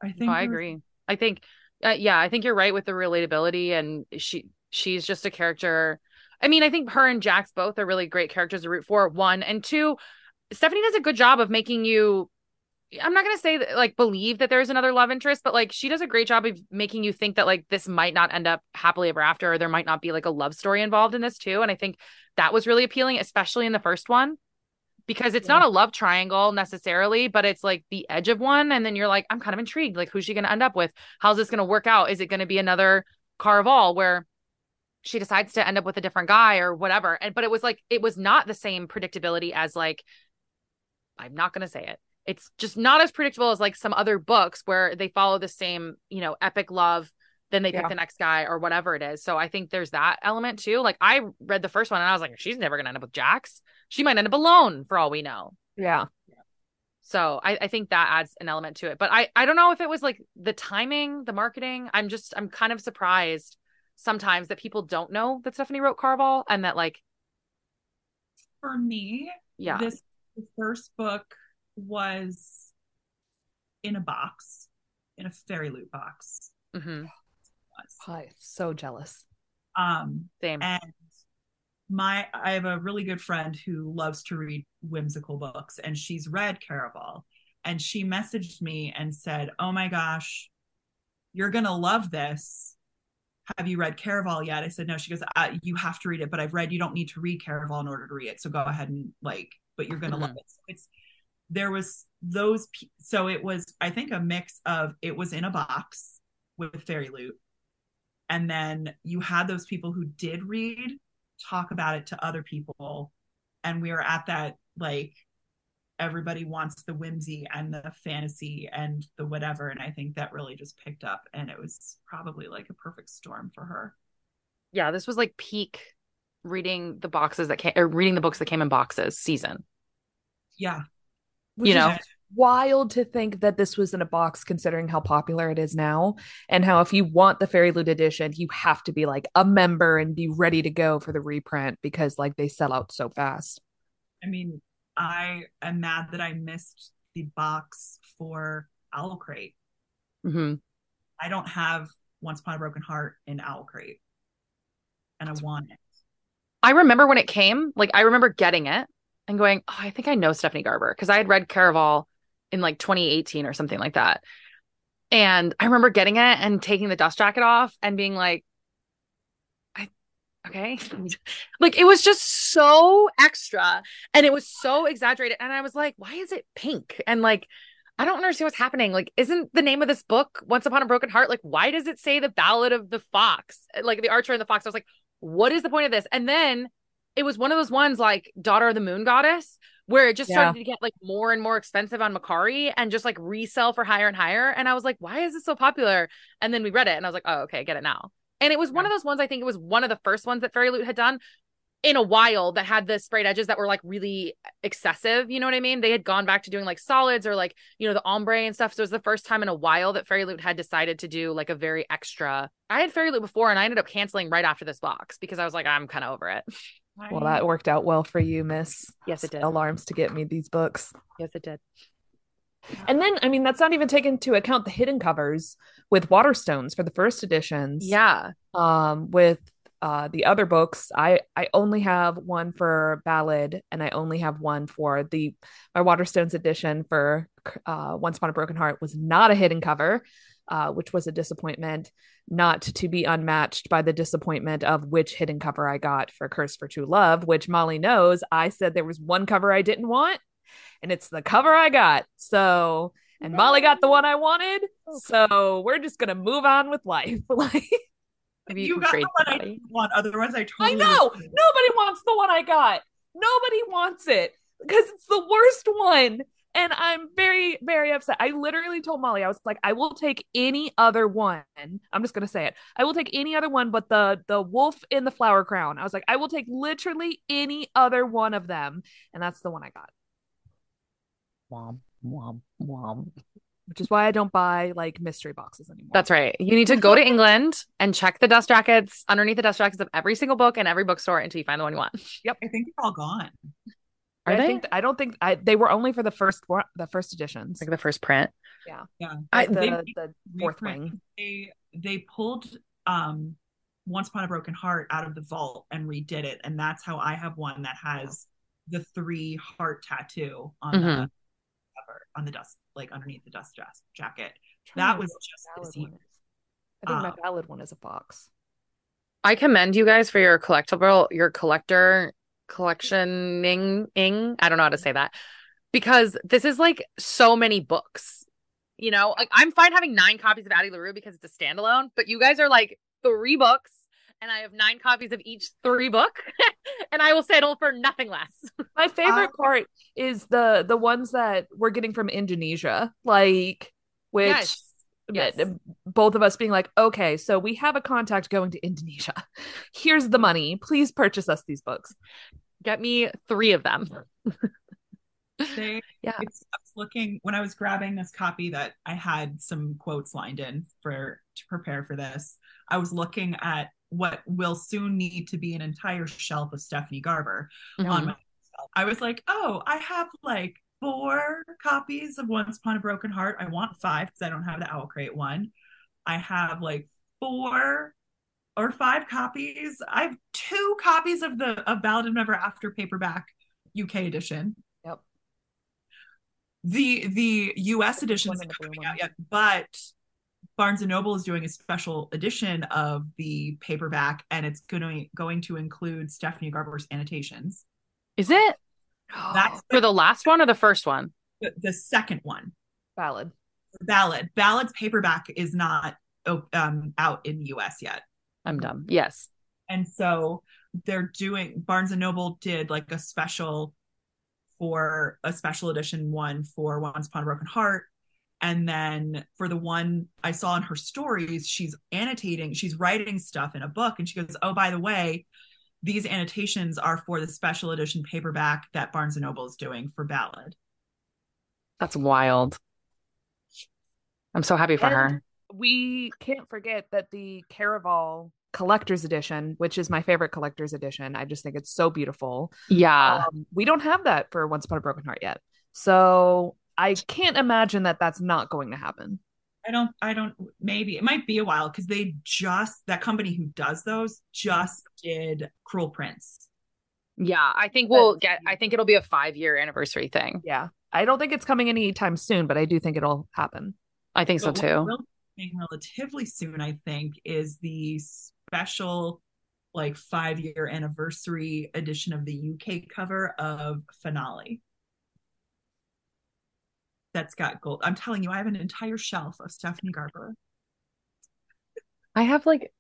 I No, think I agree. I think, uh, yeah, I think you're right with the relatability, and she she's just a character. I mean, I think her and Jacks both are really great characters to root for. One and two, Stephanie does a good job of making you. I'm not gonna say that, like believe that there's another love interest, but like she does a great job of making you think that like this might not end up happily ever after, or there might not be like a love story involved in this too. And I think that was really appealing, especially in the first one because it's Yeah. not a love triangle necessarily, but it's like the edge of one. And then you're like, I'm kind of intrigued. Like, who's she going to end up with? How's this going to work out? Is it going to be another Caraval where she decides to end up with a different guy or whatever? And but it was like it was not the same predictability as like I'm not going to say it. It's just not as predictable as like some other books where they follow the same, you know, epic love. Then they pick Yeah. the next guy or whatever it is. So I think there's that element too. Like I read the first one and I was like, she's never gonna end up with Jacks. She might end up alone for all we know. Yeah. So I, I think that adds an element to it. But I, I don't know if it was like the timing, the marketing. I'm just I'm kind of surprised sometimes that people don't know that Stephanie wrote Caraval and that like for me, yeah. this the first book was in a box, in a fairy loot box. hmm Was. Hi, so jealous. Um, Same. and my I have a really good friend who loves to read whimsical books, and she's read Caraval, and she messaged me and said, "Oh my gosh, you're gonna love this." Have you read Caraval yet? I said no. She goes, uh, "You have to read it, but I've read. You don't need to read Caraval in order to read it. So go ahead and like, but you're gonna love it." So it's there was those. So it was, I think, a mix of it was in a box with fairy loot, and then you had those people who did read talk about it to other people, and we were at that like everybody wants the whimsy and the fantasy and the whatever. And i think that really just picked up and it was probably like a perfect storm for her. Yeah, this was like peak reading the boxes that came or reading the books that came in boxes season. yeah. Which You know? Wild to think that this was in a box considering how popular it is now and how if you want the fairy loot edition you have to be like a member and be ready to go for the reprint because like they sell out so fast. I mean i am mad that i missed the box for owl crate. Hmm i don't have once upon a broken heart in owl crate. And i want it. I remember when it came, like I remember getting it and going, oh, I think I know Stephanie Garber because I had read Caraval in like 2018 or something like that. And I remember getting it and taking the dust jacket off and being like, I okay. like it was just so extra and it was so exaggerated. And I was like, why is it pink? And like, I don't understand what's happening. Like, isn't the name of this book Once Upon a Broken Heart? Like, why does it say the Ballad of the Fox? Like the Archer and the Fox. I was like, what is the point of this? And then it was one of those ones like Daughter of the Moon Goddess, where it just started to get like more and more expensive on Mercari and just like resell for higher and higher. And I was like, why is this so popular? And then we read it and I was like, oh, okay, I get it now. And it was one of those ones, I think it was one of the first ones that Fairy Loot had done in a while that had the sprayed edges that were like really excessive. You know what I mean? They had gone back to doing like solids or like, you know, the ombre and stuff. So it was the first time in a while that Fairy Loot had decided to do like a very extra. I had Fairy Loot before and I ended up canceling right after this box because I was like, I'm kind of over it. well that worked out well for you miss Yes, it did. alarms to get me these books Yes, it did. and then i mean that's not even taken into account the hidden covers with waterstones for the first editions Yeah. um with uh, the other books, I I only have one for Ballad, and I only have one for the my Waterstones edition for uh, Once Upon a Broken Heart was not a hidden cover, uh, which was a disappointment, not to be unmatched by the disappointment of which hidden cover I got for Curse for True Love, which Molly knows. I said there was one cover I didn't want, and it's the cover I got. So, and Molly got the one I wanted. So we're just gonna move on with life. like you, you got the one I didn't want. Otherwise, I totally. I know nobody wants the one I got. Nobody wants it because it's the worst one. And I'm very, very upset. I literally told Molly, I was like, I will take any other one. I'm just gonna say it. I will take any other one but the the wolf in the flower crown. I was like, I will take literally any other one of them. And that's the one I got. Womp, womp, womp which is why I don't buy like mystery boxes anymore. That's right. You need to go to England and check the dust jackets underneath the dust jackets of every single book in every bookstore until you find the one you want. Yep. I think they're all gone. Are I they? Think, I don't think I, they were only for the first one, the first editions, like the first print. Yeah, yeah. I, the, they, the fourth wing. They they pulled um Once Upon a Broken Heart out of the vault and redid it, and that's how I have one that has the three heart tattoo on mm-hmm. the cover on the dust like underneath the dust jacket. That was just I think uh, my ballad one is a box. I commend you guys for your collectible, your collector collectioning. I don't know how to say that because this is like so many books. You know, like I'm fine having nine copies of Addie LaRue because it's a standalone, but you guys are like three books and I have nine copies of each three book, and I will settle for nothing less. My favorite uh, part is the the ones that we're getting from Indonesia, like which yes. Yes. both of us being like, okay, so we have a contact going to Indonesia. Here's the money. Please purchase us these books. Get me three of them. they, yeah, I was looking when I was grabbing this copy that I had some quotes lined in for to prepare for this. I was looking at what will soon need to be an entire shelf of Stephanie Garber mm-hmm. on my shelf. I was like, oh, I have like four copies of Once Upon a Broken Heart. I want five because I don't have the Owl Crate one. I have like four or five copies. I have two copies of the of Ballad of Never After paperback UK edition. Yep. The the US edition isn't coming out yet, but Barnes and Noble is doing a special edition of the paperback, and it's going to going to include Stephanie Garber's annotations. Is it? That's for the last one or the first one? The, the second one. Ballad. Ballad. Ballad's paperback is not um, out in the U.S. yet. I'm dumb. Yes. And so they're doing Barnes and Noble did like a special for a special edition one for Once Upon a Broken Heart and then for the one I saw in her stories, she's annotating, she's writing stuff in a book. And she goes, Oh, by the way, these annotations are for the special edition paperback that Barnes and Noble is doing for Ballad. That's wild. I'm so happy for and her. We can't forget that the Caraval collector's edition, which is my favorite collector's edition. I just think it's so beautiful. Yeah. Um, we don't have that for Once Upon a Broken Heart yet. So I can't imagine that that's not going to happen. I don't, I don't, maybe it might be a while because they just, that company who does those just did Cruel Prince. Yeah, I think we'll get, I think it'll be a five year anniversary thing. Yeah. I don't think it's coming anytime soon, but I do think it'll happen. I think but so too. Will relatively soon, I think, is the special like five year anniversary edition of the UK cover of Finale that's got gold. I'm telling you, I have an entire shelf of Stephanie Garber. I have like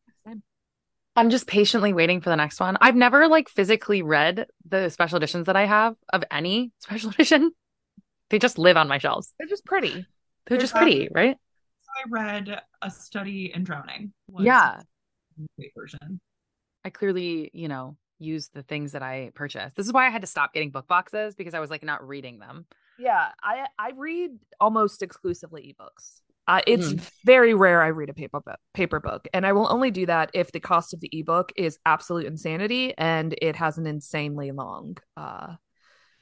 I'm just patiently waiting for the next one. I've never like physically read the special editions that I have of any special edition. They just live on my shelves. They're just pretty. They're, They're just pretty, right? I read A Study in Drowning. Yeah. version. I clearly, you know, use the things that I purchased. This is why I had to stop getting book boxes because I was like not reading them. Yeah, I I read almost exclusively ebooks. Uh, it's mm. very rare I read a paper book, paper book, and I will only do that if the cost of the ebook is absolute insanity and it has an insanely long uh,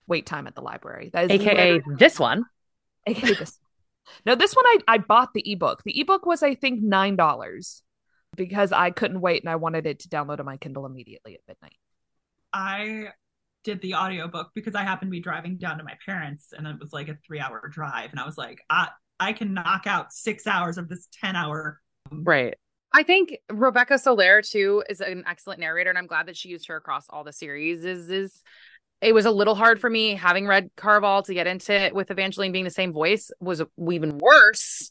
wait time at the library. That is AKA this one. AKA this. No, this one I I bought the ebook. The ebook was I think nine dollars, because I couldn't wait and I wanted it to download on my Kindle immediately at midnight. I did the audiobook because I happened to be driving down to my parents and it was like a three hour drive. And I was like, I, I can knock out six hours of this 10 hour. Right. I think Rebecca Soler too is an excellent narrator, and I'm glad that she used her across all the series. Is is it was a little hard for me having read Caraval to get into it with Evangeline being the same voice was even worse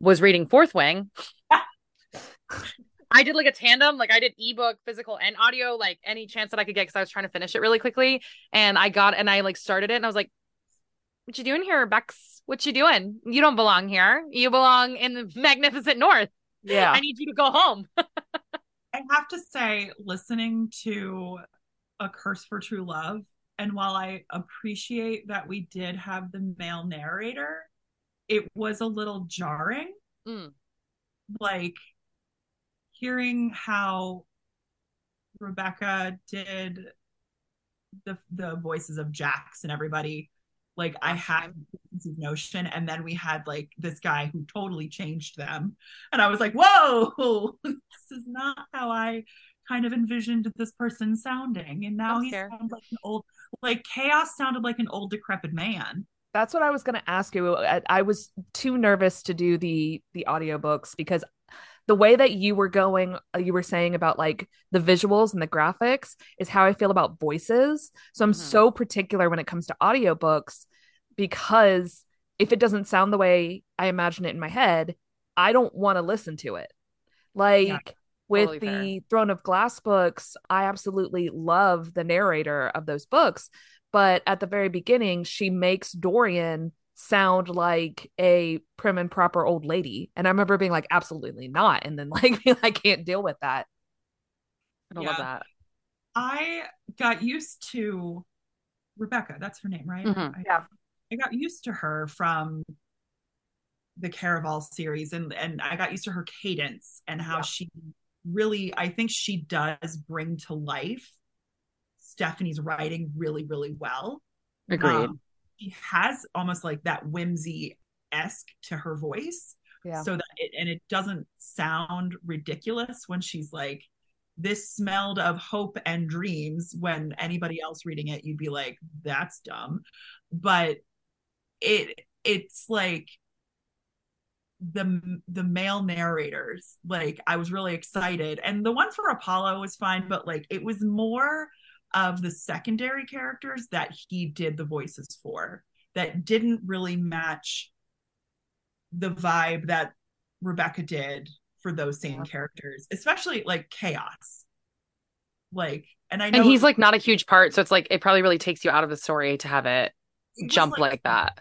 was reading Fourth Wing. I did like a tandem, like I did ebook, physical, and audio, like any chance that I could get because I was trying to finish it really quickly. And I got and I like started it and I was like, What you doing here, Bex? What you doing? You don't belong here. You belong in the magnificent north. Yeah. I need you to go home. I have to say, listening to A Curse for True Love, and while I appreciate that we did have the male narrator, it was a little jarring. Mm. Like hearing how Rebecca did the the voices of Jacks and everybody. Like I had this notion, and then we had like this guy who totally changed them, and I was like, "Whoa, this is not how I kind of envisioned this person sounding." And now he sounds like an old, like Chaos sounded like an old decrepit man. That's what I was going to ask you. I, I was too nervous to do the the audiobooks because the way that you were going uh, you were saying about like the visuals and the graphics is how i feel about voices so i'm mm-hmm. so particular when it comes to audiobooks because if it doesn't sound the way i imagine it in my head i don't want to listen to it like yeah, with totally the fair. throne of glass books i absolutely love the narrator of those books but at the very beginning she makes dorian sound like a prim and proper old lady. And I remember being like, absolutely not. And then like, I can't deal with that. I yeah. love that. I got used to Rebecca. That's her name, right? Mm-hmm. I, yeah. I got used to her from the Caraval series and and I got used to her cadence and how yeah. she really I think she does bring to life Stephanie's writing really really well. Agreed. Um, she has almost like that whimsy esque to her voice. Yeah. So that it, and it doesn't sound ridiculous when she's like, this smelled of hope and dreams when anybody else reading it you'd be like that's dumb but it it's like the the male narrators like i was really excited and the one for apollo was fine but like it was more of the secondary characters that he did the voices for that didn't really match the vibe that Rebecca did for those same yeah. characters, especially like chaos. Like, and I know, and he's like not a huge part, so it's like it probably really takes you out of the story to have it, it jump like, like, that.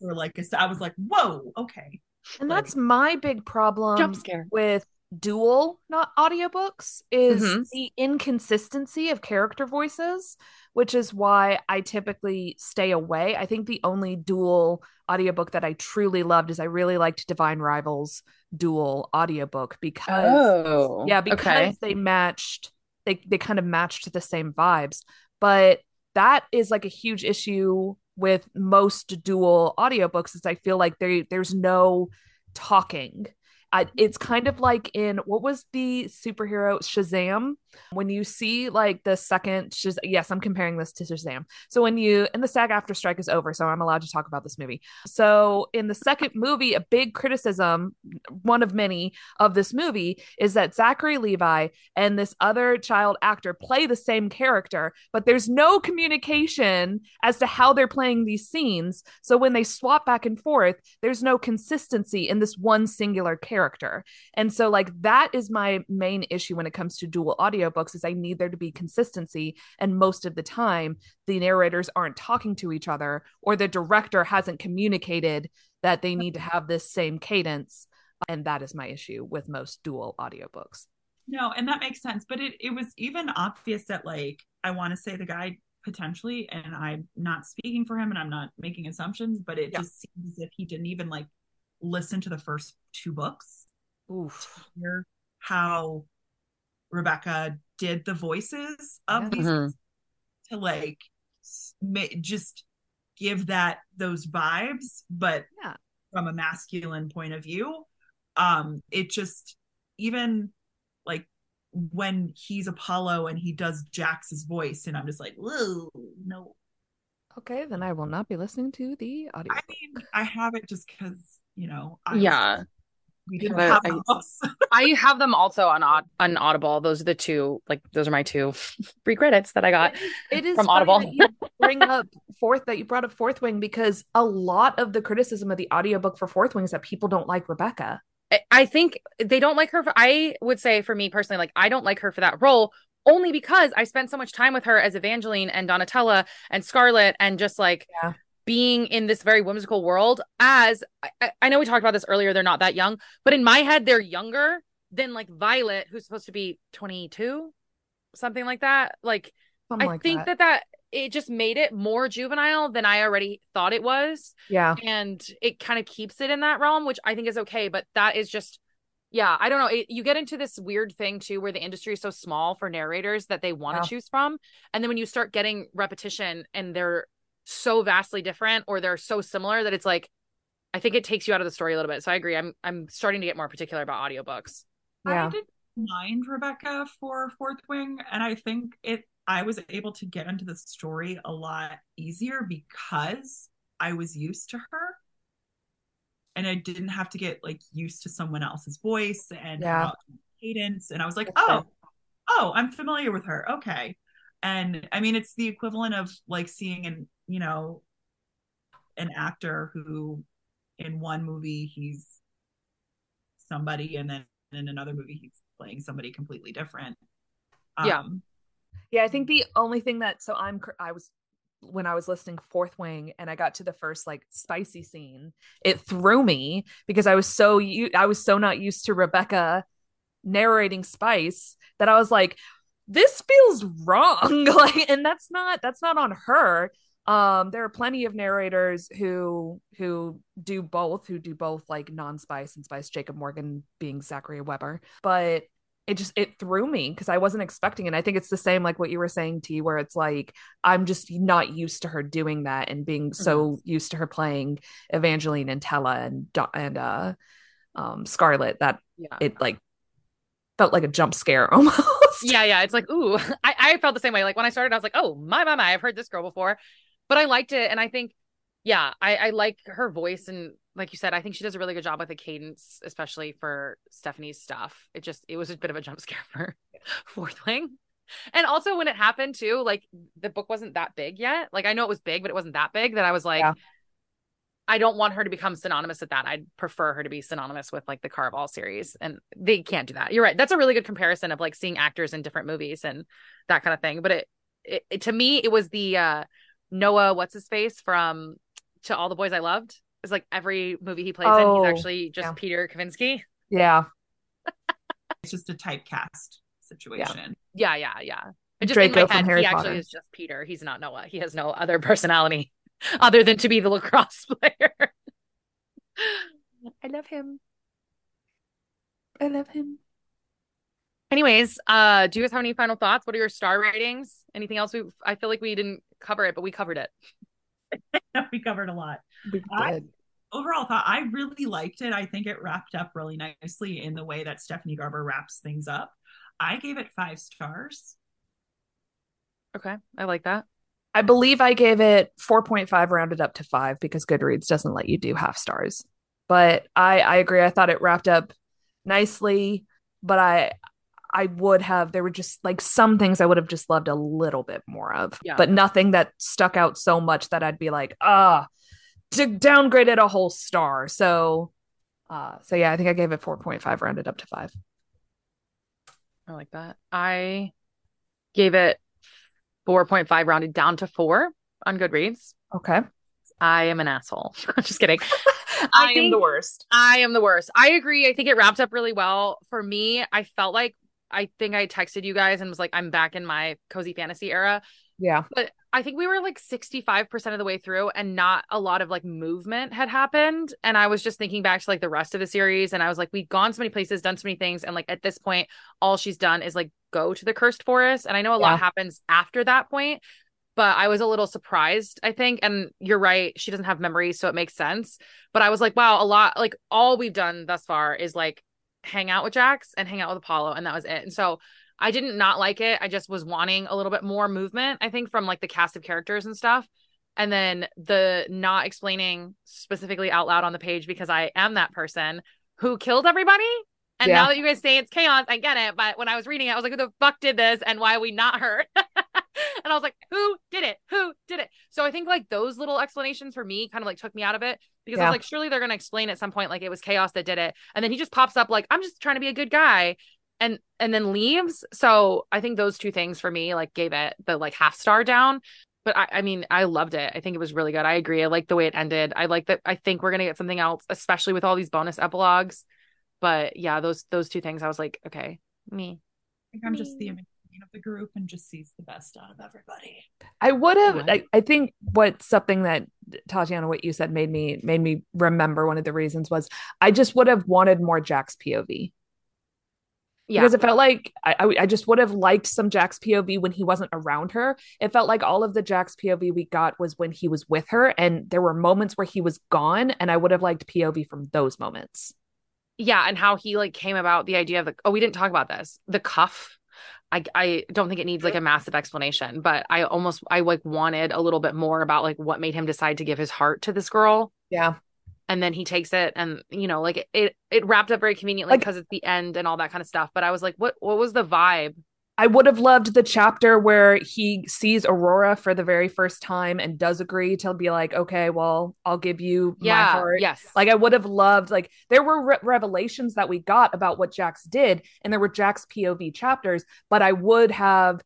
Or like I was like, whoa, okay. And like, that's my big problem jump scare. with dual not audiobooks is mm-hmm. the inconsistency of character voices which is why i typically stay away i think the only dual audiobook that i truly loved is i really liked divine rivals dual audiobook because oh, yeah because okay. they matched they they kind of matched the same vibes but that is like a huge issue with most dual audiobooks is i feel like there there's no talking I, it's kind of like in what was the superhero Shazam? When you see like the second Shaz- yes I'm comparing this to Shazam. So when you and the SAG-AFTRA strike is over so I'm allowed to talk about this movie. So in the second movie a big criticism one of many of this movie is that Zachary Levi and this other child actor play the same character but there's no communication as to how they're playing these scenes. So when they swap back and forth there's no consistency in this one singular character character. And so like that is my main issue when it comes to dual audiobooks is I need there to be consistency and most of the time the narrators aren't talking to each other or the director hasn't communicated that they need to have this same cadence and that is my issue with most dual audiobooks. No, and that makes sense, but it it was even obvious that like I want to say the guy potentially and I'm not speaking for him and I'm not making assumptions, but it yeah. just seems as if he didn't even like listen to the first two books Oof. to hear how Rebecca did the voices of yeah. these mm-hmm. to like just give that those vibes, but yeah. from a masculine point of view. Um, it just even like when he's Apollo and he does Jacks's voice, and I'm just like, whoa, no. Okay, then I will not be listening to the audio. I mean, I have it just because you know. I yeah. We didn't have I, I have them also on on Audible. Those are the two. Like those are my two free credits that I got. It is, it is from Audible. bring up fourth that you brought up Fourth Wing because a lot of the criticism of the audiobook for Fourth Wing is that people don't like Rebecca. I think they don't like her. For, I would say for me personally, like I don't like her for that role only because I spent so much time with her as Evangeline and Donatella and Scarlett and just like yeah. Being in this very whimsical world. As I, I, know we talked about this earlier, they're not that young, but in my head, they're younger than like Violet, who's supposed to be 22, something like that. Like, something I like think that. that that it just made it more juvenile than I already thought it was. Yeah. And it kind of keeps it in that realm, which I think is okay. But that is just yeah i don't know it, you get into this weird thing too where the industry is so small for narrators that they want to yeah. choose from and then when you start getting repetition and they're so vastly different or they're so similar that it's like i think it takes you out of the story a little bit so i agree i'm i'm starting to get more particular about audiobooks yeah i didn't mind rebecca for fourth wing and i think it i was able to get into the story a lot easier because i was used to her and I didn't have to get like used to someone else's voice and yeah. cadence. And I was like, That's oh, oh, I'm familiar with her. Okay. And I mean, it's the equivalent of like seeing an, you know, an actor who in one movie he's somebody and then in another movie he's playing somebody completely different. Yeah. Um, yeah, I think the only thing that so I'm I was when I was listening Fourth Wing and I got to the first like spicy scene, it threw me because I was so I was so not used to Rebecca narrating spice that I was like this feels wrong like and that's not that's not on her um there are plenty of narrators who who do both who do both like non-spice and spice jacob morgan being zachary webber but it just it threw me because I wasn't expecting it. I think it's the same like what you were saying, T, where it's like I'm just not used to her doing that and being so mm-hmm. used to her playing Evangeline and Tella and and uh um Scarlett that yeah. it like felt like a jump scare almost. Yeah, yeah. It's like, ooh, I, I felt the same way. Like when I started, I was like, oh my my my, I've heard this girl before. But I liked it. And I think, yeah, I, I like her voice and like you said, I think she does a really good job with the cadence, especially for Stephanie's stuff. It just it was a bit of a jump scare for Fourth Wing. And also when it happened too, like the book wasn't that big yet. Like I know it was big, but it wasn't that big that I was like, yeah. I don't want her to become synonymous with that. I'd prefer her to be synonymous with like the Caraval series. And they can't do that. You're right. That's a really good comparison of like seeing actors in different movies and that kind of thing. But it, it, it to me, it was the uh Noah, what's his face from To All the Boys I Loved is like every movie he plays oh, in, he's oh, actually just yeah. Peter Kavinsky. Yeah. it's just a typecast situation. Yeah, yeah, yeah. yeah. just Draco in my head, he Potter. actually is just Peter. He's not Noah. He has no other personality other than to be the lacrosse player. I love him. I love him. Anyways, uh, do you guys have any final thoughts? What are your star ratings? Anything else? We I feel like we didn't cover it, but we covered it. we covered a lot. I, overall thought I really liked it. I think it wrapped up really nicely in the way that Stephanie Garber wraps things up. I gave it five stars. Okay, I like that. I believe I gave it 4.5 rounded up to 5 because Goodreads doesn't let you do half stars. But I I agree. I thought it wrapped up nicely, but I I would have there were just like some things I would have just loved a little bit more of. Yeah. But nothing that stuck out so much that I'd be like, "Ah, to downgrade it a whole star. So, uh, so yeah, I think I gave it 4.5 rounded up to five. I like that. I gave it 4.5 rounded down to four on Goodreads. Okay. I am an asshole. I'm Just kidding. I, I am the worst. I am the worst. I agree. I think it wrapped up really well. For me, I felt like I think I texted you guys and was like, I'm back in my cozy fantasy era. Yeah. But I think we were like 65% of the way through and not a lot of like movement had happened. And I was just thinking back to like the rest of the series and I was like, we've gone so many places, done so many things. And like at this point, all she's done is like go to the cursed forest. And I know a yeah. lot happens after that point, but I was a little surprised, I think. And you're right, she doesn't have memories, so it makes sense. But I was like, wow, a lot like all we've done thus far is like hang out with Jacks and hang out with Apollo, and that was it. And so I didn't not like it. I just was wanting a little bit more movement, I think, from like the cast of characters and stuff. And then the not explaining specifically out loud on the page because I am that person who killed everybody. And yeah. now that you guys say it's chaos, I get it. But when I was reading it, I was like, who the fuck did this and why are we not hurt? and I was like, who did it? Who did it? So I think like those little explanations for me kind of like took me out of it because yeah. I was like, surely they're going to explain at some point like it was chaos that did it. And then he just pops up like, I'm just trying to be a good guy and and then leaves. So I think those two things for me like gave it the like half star down. But I, I mean, I loved it. I think it was really good. I agree. I like the way it ended. I like that. I think we're gonna get something else, especially with all these bonus epilogues. But yeah, those those two things, I was like, okay, me. I think I'm just the of the group and just sees the best out of everybody. I would have. I, I think what something that Tatyana, what you said, made me made me remember. One of the reasons was I just would have wanted more Jacks POV. Yeah. Because it felt like I, I just would have liked some Jacks POV when he wasn't around her. It felt like all of the Jacks POV we got was when he was with her, and there were moments where he was gone, and I would have liked POV from those moments. Yeah, and how he like came about the idea of the oh, we didn't talk about this. The cuff. I I don't think it needs like a massive explanation, but I almost I like wanted a little bit more about like what made him decide to give his heart to this girl. Yeah and then he takes it and you know like it it wrapped up very conveniently because like, it's the end and all that kind of stuff but i was like what what was the vibe i would have loved the chapter where he sees aurora for the very first time and does agree to be like okay well i'll give you yeah, my heart yes like i would have loved like there were re- revelations that we got about what jacks did and there were jacks pov chapters but i would have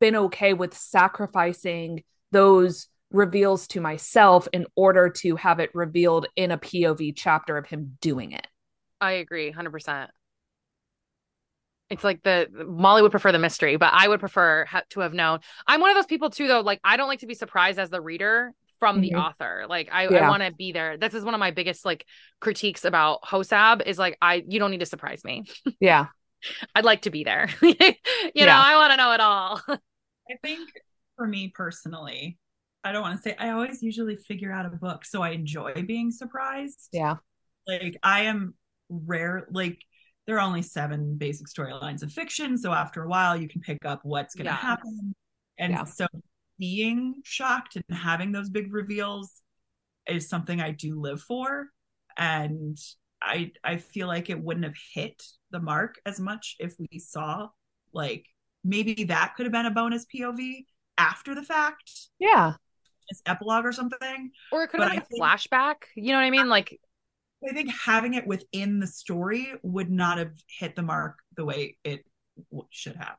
been okay with sacrificing those reveals to myself in order to have it revealed in a POV chapter of him doing it. I agree 100%. It's like the Molly would prefer the mystery, but I would prefer ha- to have known. I'm one of those people too, though. Like, I don't like to be surprised as the reader from mm-hmm. the author. Like, I, yeah. I want to be there. This is one of my biggest like critiques about Hosab is like, I you don't need to surprise me. Yeah, I'd like to be there. you yeah. know, I want to know it all. I think for me personally, I don't want to say I always usually figure out a book, so I enjoy being surprised. Yeah. Like I am rare like there are only seven basic storylines of fiction, so after a while you can pick up what's going to yeah. happen. And yeah. so being shocked and having those big reveals is something I do live for and I I feel like it wouldn't have hit the mark as much if we saw like maybe that could have been a bonus POV after the fact. Yeah epilogue or something. Or it could have been a think, flashback. You know what I mean? Like I think having it within the story would not have hit the mark the way it should have.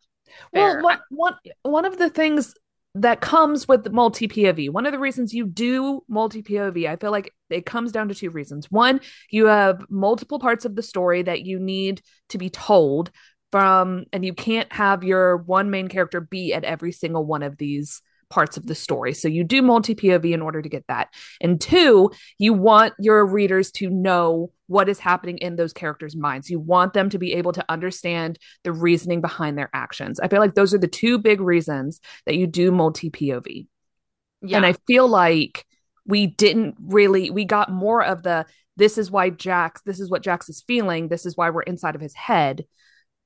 Fair. Well, one, one, one of the things that comes with multi POV, one of the reasons you do multi POV, I feel like it comes down to two reasons. One, you have multiple parts of the story that you need to be told from, and you can't have your one main character be at every single one of these parts of the story. So you do multi POV in order to get that. And two, you want your readers to know what is happening in those characters' minds. You want them to be able to understand the reasoning behind their actions. I feel like those are the two big reasons that you do multi POV. Yeah. And I feel like we didn't really, we got more of the this is why Jacks, this is what Jacks is feeling, this is why we're inside of his head,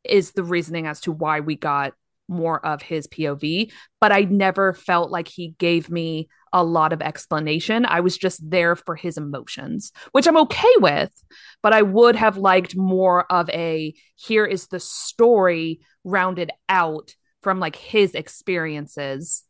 is the reasoning as to why we got more of his POV, but I never felt like he gave me a lot of explanation. I was just there for his emotions, which I'm okay with, but I would have liked more of a here is the story rounded out from like his experiences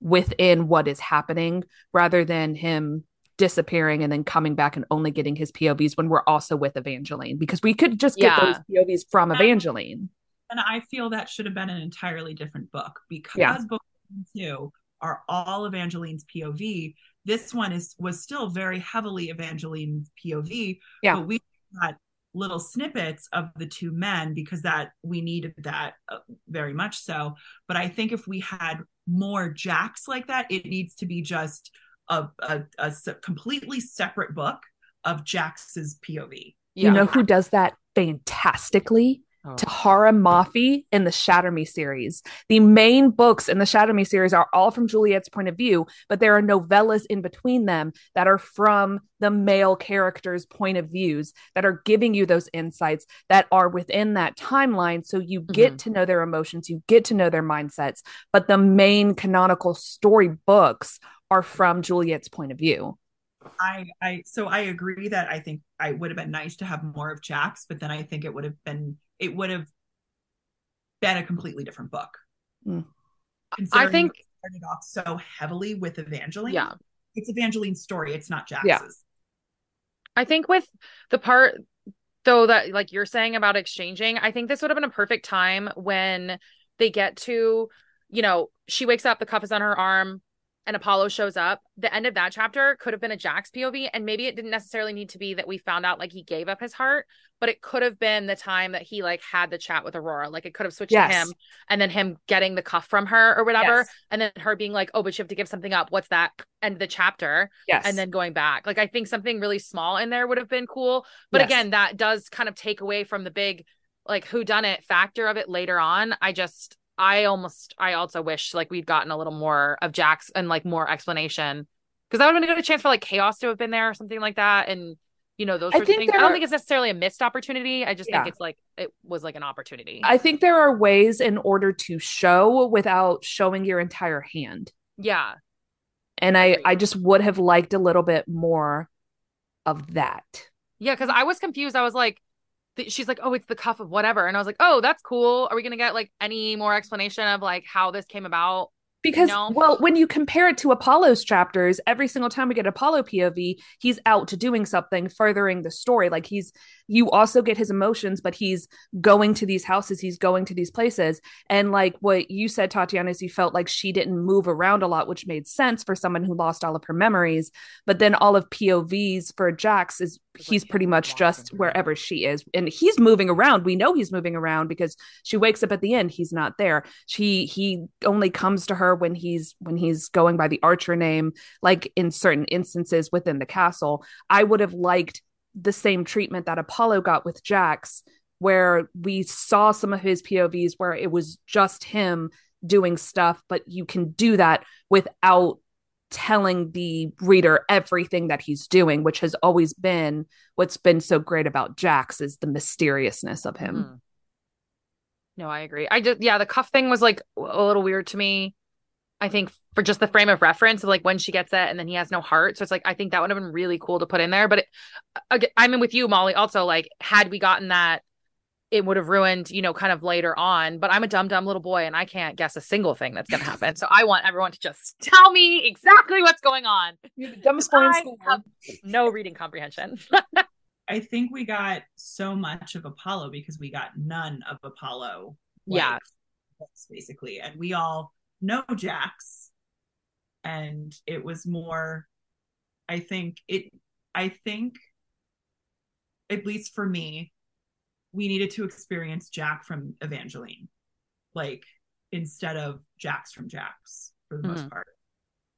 within what is happening rather than him disappearing and then coming back and only getting his POVs when we're also with Evangeline because we could just get yeah. those POVs from Evangeline and I feel that should have been an entirely different book because yeah. book two are all Evangeline's POV. This one is was still very heavily Evangeline's POV, yeah. but we got little snippets of the two men because that we needed that uh, very much so. But I think if we had more Jacks like that, it needs to be just a, a, a completely separate book of Jacks's POV. Yeah. You know who does that fantastically? Oh. Tahereh Mafi in the Shatter Me series. The main books in the Shatter Me series are all from Juliette's point of view, but there are novellas in between them that are from the male characters' point of views that are giving you those insights that are within that timeline. So you get mm-hmm. to know their emotions, you get to know their mindsets, but the main canonical story books are from Juliette's point of view. I I so I agree that I think I would have been nice to have more of Jacks, but then I think it would have been it would have been a completely different book. Mm. I think started off so heavily with Evangeline. Yeah. It's Evangeline's story, it's not Jacks's. Yeah. I think with the part though that like you're saying about exchanging, I think this would have been a perfect time when they get to, you know, she wakes up, the cuff is on her arm, and Apollo shows up, the end of that chapter could have been a Jacks POV. And maybe it didn't necessarily need to be that we found out like he gave up his heart, but it could have been the time that he like had the chat with Aurora. Like it could have switched yes. to him and then him getting the cuff from her or whatever. Yes. And then her being like, oh, but you have to give something up. What's that? End of the chapter. Yes. And then going back. Like I think something really small in there would have been cool. But yes. again, that does kind of take away from the big like who done it factor of it later on. I just I almost I also wish like we'd gotten a little more of Jacks and like more explanation because that would have been a good chance for like chaos to have been there or something like that and you know those sorts of things. I don't think it's necessarily a missed opportunity. I just yeah. think it's like it was like an opportunity. I think there are ways in order to show without showing your entire hand. Yeah. And I I just would have liked a little bit more of that. Yeah, because I was confused. I was like, she's like, oh, it's the cuff of whatever. And I was like, oh, that's cool. Are we going to get like any more explanation of like how this came about? Because, well, when you compare it to Apollo's chapters, every single time we get Apollo POV, he's out to doing something, furthering the story. Like he's, you also get his emotions, but he's going to these houses, he's going to these places. And like what you said, Tatyana, is you felt like she didn't move around a lot, which made sense for someone who lost all of her memories. But then all of POVs for Jacks is he's pretty much just wherever she is. And he's moving around. We know he's moving around because she wakes up at the end he's not there. She he only comes to her when he's when he's going by the archer name like in certain instances within the castle. I would have liked the same treatment that apollo got with jacks where we saw some of his povs where it was just him doing stuff but you can do that without telling the reader everything that he's doing, which has always been what's been so great about Jacks is the mysteriousness of him. Mm-hmm. No, I agree. I just yeah, the cuff thing was like a little weird to me. I think for just the frame of reference of like when she gets it and then he has no heart. So it's like I think that would have been really cool to put in there. But it, uh, I'm in with you, Molly. Also, like had we gotten that it would have ruined, you know, kind of later on. But I'm a dumb, dumb little boy and I can't guess a single thing that's going to happen. so I want everyone to just tell me exactly what's going on. You're the dumbest boy in school. no reading comprehension. I think we got so much of Apollo because we got none of Apollo. Like, yeah. Basically. And we all know Jacks. And it was more, I think it, I think, at least for me, we needed to experience Jack from Evangeline, like instead of Jacks from Jacks for the mm-hmm. most part,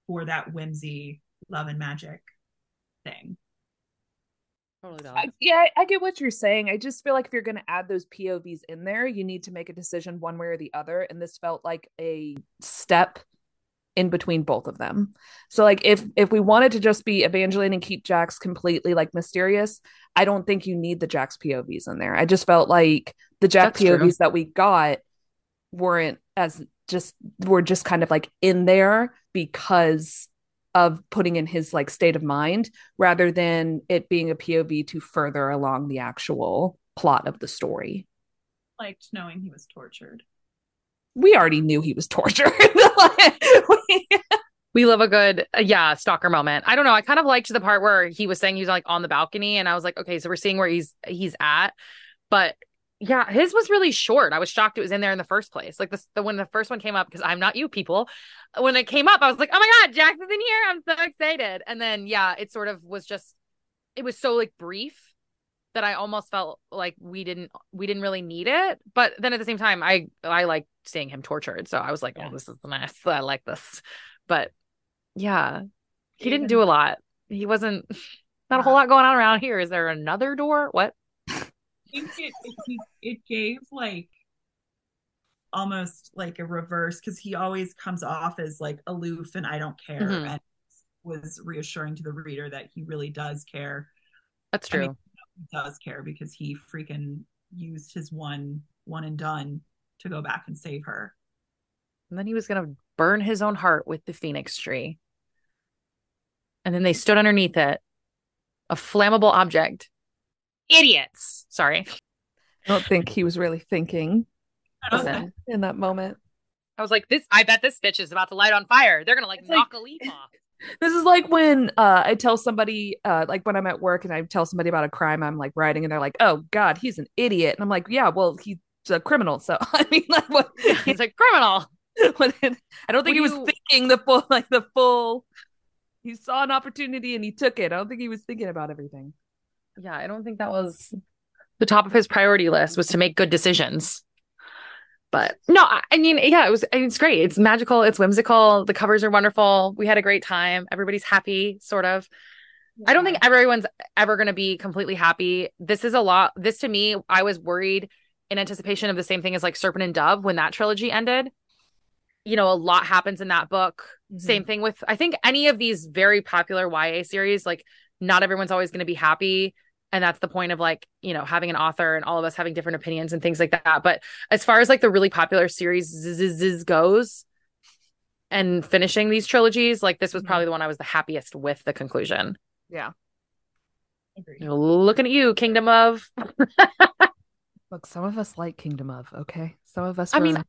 for that whimsy, love and magic thing. Totally I, yeah, I get what you're saying. I just feel like if you're going to add those POVs in there, you need to make a decision one way or the other. And this felt like a step in between both of them. So like if if we wanted to just be Evangeline and keep Jacks completely like mysterious, I don't think you need the Jacks POVs in there. I just felt like the Jacks POVs true. that we got weren't as just were just kind of like in there because of putting in his like state of mind rather than it being a POV to further along the actual plot of the story. Liked knowing he was tortured we already knew he was tortured. we love a good uh, yeah stalker moment i don't know i kind of liked the part where he was saying he's like on the balcony and i was like okay so we're seeing where he's he's at but yeah his was really short i was shocked it was in there in the first place like this the when the first one came up because i'm not you people when it came up i was like oh my god jacks is in here i'm so excited and then yeah it sort of was just it was so like brief that i almost felt like we didn't we didn't really need it but then at the same time i i like seeing him tortured so i was like oh this is the nice i like this but yeah. He didn't do a lot. He wasn't not a whole lot going on around here. Is there another door? What? Think it, it, it gave like almost like a reverse because he always comes off as like aloof and I don't care mm-hmm. and was reassuring to the reader that he really does care. That's true. I mean, he does care because he freaking used his one one and done to go back and save her. And then he was gonna burn his own heart with the phoenix tree. And then they stood underneath it, a flammable object. Idiots. Sorry. I don't think he was really thinking Listen, in that moment. I was like, this I bet this bitch is about to light on fire. They're gonna like it's knock like, a leaf off. This is like when uh, I tell somebody, uh, like when I'm at work and I tell somebody about a crime I'm like writing, and they're like, "Oh God, he's an idiot," and I'm like, "Yeah, well, he's a criminal." So I mean, like, what? he's a criminal. I don't think he was thinking the full, like the full. He saw an opportunity and he took it. I don't think he was thinking about everything. Yeah, I don't think that was the top of his priority list was to make good decisions. But no, I mean, yeah, it was it's great. It's magical, it's whimsical. The covers are wonderful. We had a great time. Everybody's happy, sort of. Yeah. I don't think everyone's ever going to be completely happy. This is a lot. This to me, I was worried in anticipation of the same thing as like Serpent and Dove when that trilogy ended. You know, a lot happens in that book. Mm-hmm. Same thing with I think any of these very popular YA series, like not everyone's always going to be happy and that's the point of like you know having an author and all of us having different opinions and things like that. But as far as like the really popular series goes and finishing these trilogies like this was mm-hmm. probably the one i was the happiest with the conclusion. Yeah. Looking at you kingdom of. Look some of us like kingdom of okay? Some of us i mean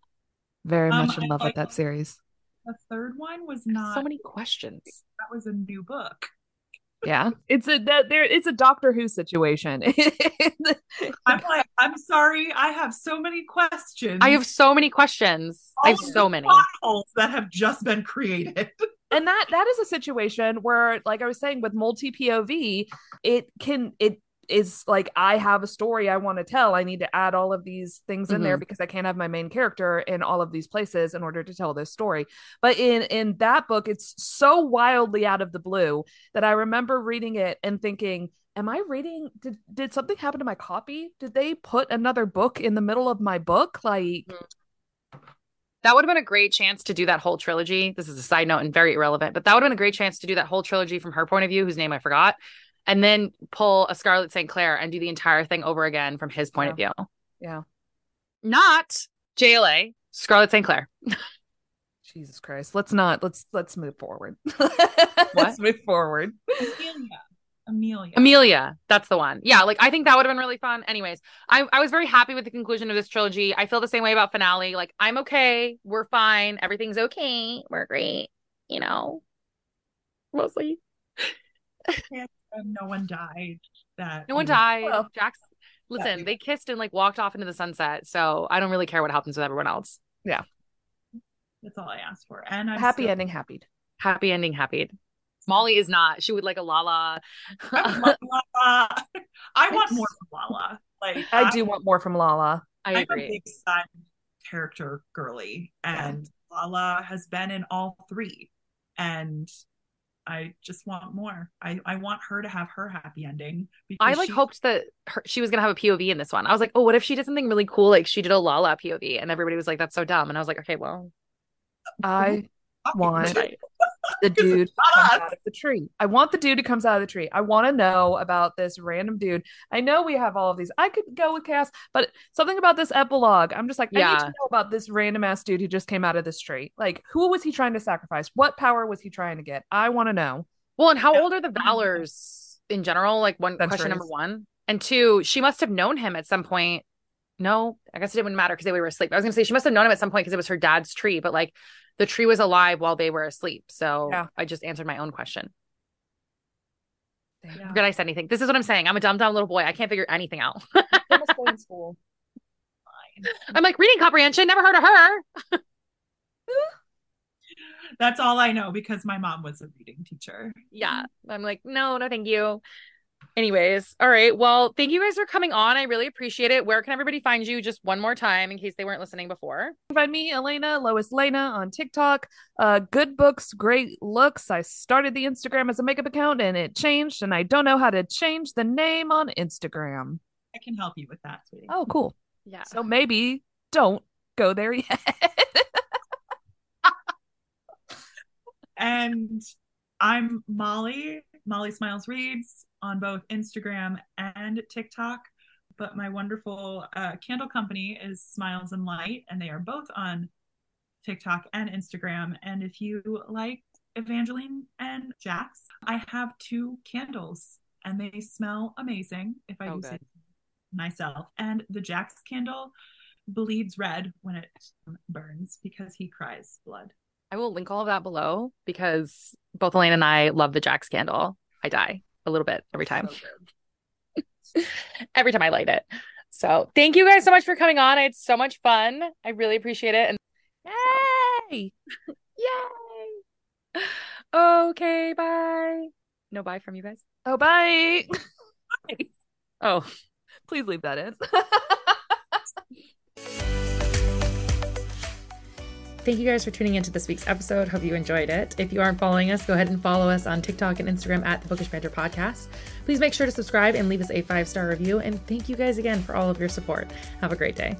very um, much in love with that series. the third one was not so many questions. That was a new book yeah. It's a that there it's a doctor who situation. I'm like i'm sorry i have so many questions. I have so many questions. All i have so many. that have just been created. And that that is a situation where like i was saying with multi pov it can it is like I have a story I want to tell. I need to add all of these things in mm-hmm. there because I can't have my main character in all of these places in order to tell this story. But in in that book, it's so wildly out of the blue that I remember reading it and thinking, "Am I reading? Did did something happen to my copy? Did they put another book in the middle of my book? Like." Mm-hmm. That would have been a great chance to do that whole trilogy. This is a side note and very irrelevant, but that would have been a great chance to do that whole trilogy from her point of view, whose name I forgot, and then pull a Scarlett St. Clair and do the entire thing over again from his point yeah. of view. Yeah. Not JLA, Scarlett St. Clair. Jesus Christ. Let's not let's let's move forward. let's move forward. Amelia. Amelia. Amelia. That's the one. Yeah, like I think that would have been really fun. Anyways, I, I was very happy with the conclusion of this trilogy. I feel the same way about finale. Like, I'm okay. We're fine. Everything's okay. We're great. You know, mostly no one died. That no one died. Well, Jacks, listen, they kissed and like walked off into the sunset. So I don't really care what happens with everyone else. Yeah, that's all I asked for. And I'm happy still... ending, happy, happy ending, happy. Molly is not. She would like a Lala. I, Lala. I want more from Lala. Like I, I do want more from Lala. I I'm agree. a big son character girly, and yeah. Lala has been in all three. And I just want more. I, I want her to have her happy ending. I like she... hoped that her, she was gonna have a POV in this one. I was like, oh, what if she did something really cool? Like she did a Lala POV, and everybody was like, that's so dumb. And I was like, okay, well, I want the dude comes out of the tree. I want the dude who comes out of the tree. I want to know about this random dude. I know we have all of these. I could go with Cass, but something about this epilogue. I'm just like, yeah. I need to know about this random ass dude who just came out of this tree. Like, who was he trying to sacrifice? What power was he trying to get? I want to know. Well, and how yeah. old are the Valors in general? Like one Centuries. question number one. And two, she must have known him at some point. No, I guess it didn't matter because they were asleep. I was gonna say she must have known him at some point because it was her dad's tree, but like the tree was alive while they were asleep. So yeah. I just answered my own question. Yeah. Forget I said anything. This is what I'm saying. I'm a dumb, dumb little boy. I can't figure anything out. in school. I'm like reading comprehension. Never heard of her. That's all I know because my mom was a reading teacher. Yeah. I'm like, no, no, thank you. Anyways, all right. Well, thank you guys for coming on. I really appreciate it. Where can everybody find you just one more time in case they weren't listening before? Find me, Elena, Lois Lena on TikTok. Uh, good books, great looks. I started the Instagram as a makeup account and it changed, and I don't know how to change the name on Instagram. I can help you with that, sweetie. Oh, cool. Yeah. So maybe don't go there yet. and I'm Molly, Molly Smiles Reads on both Instagram and TikTok. But my wonderful uh, candle company is Smiles and Light, and they are both on TikTok and Instagram. And if you like Evangeline and Jacks, I have two candles and they smell amazing if I oh, do good. say myself. And the Jacks candle bleeds red when it burns because he cries blood. I will link all of that below because both Elaine and I love the Jacks candle. I die a little bit every time. So every time I light it. So thank you guys so much for coming on. I had so much fun. I really appreciate it. And yay! yay! Okay, bye. No bye from you guys. Oh, bye. oh, please leave that in. Thank you guys for tuning into this week's episode. Hope you enjoyed it. If you aren't following us, go ahead and follow us on TikTok and Instagram at the Bookish Banter Podcast. Please make sure to subscribe and leave us a five star review. And thank you guys again for all of your support. Have a great day.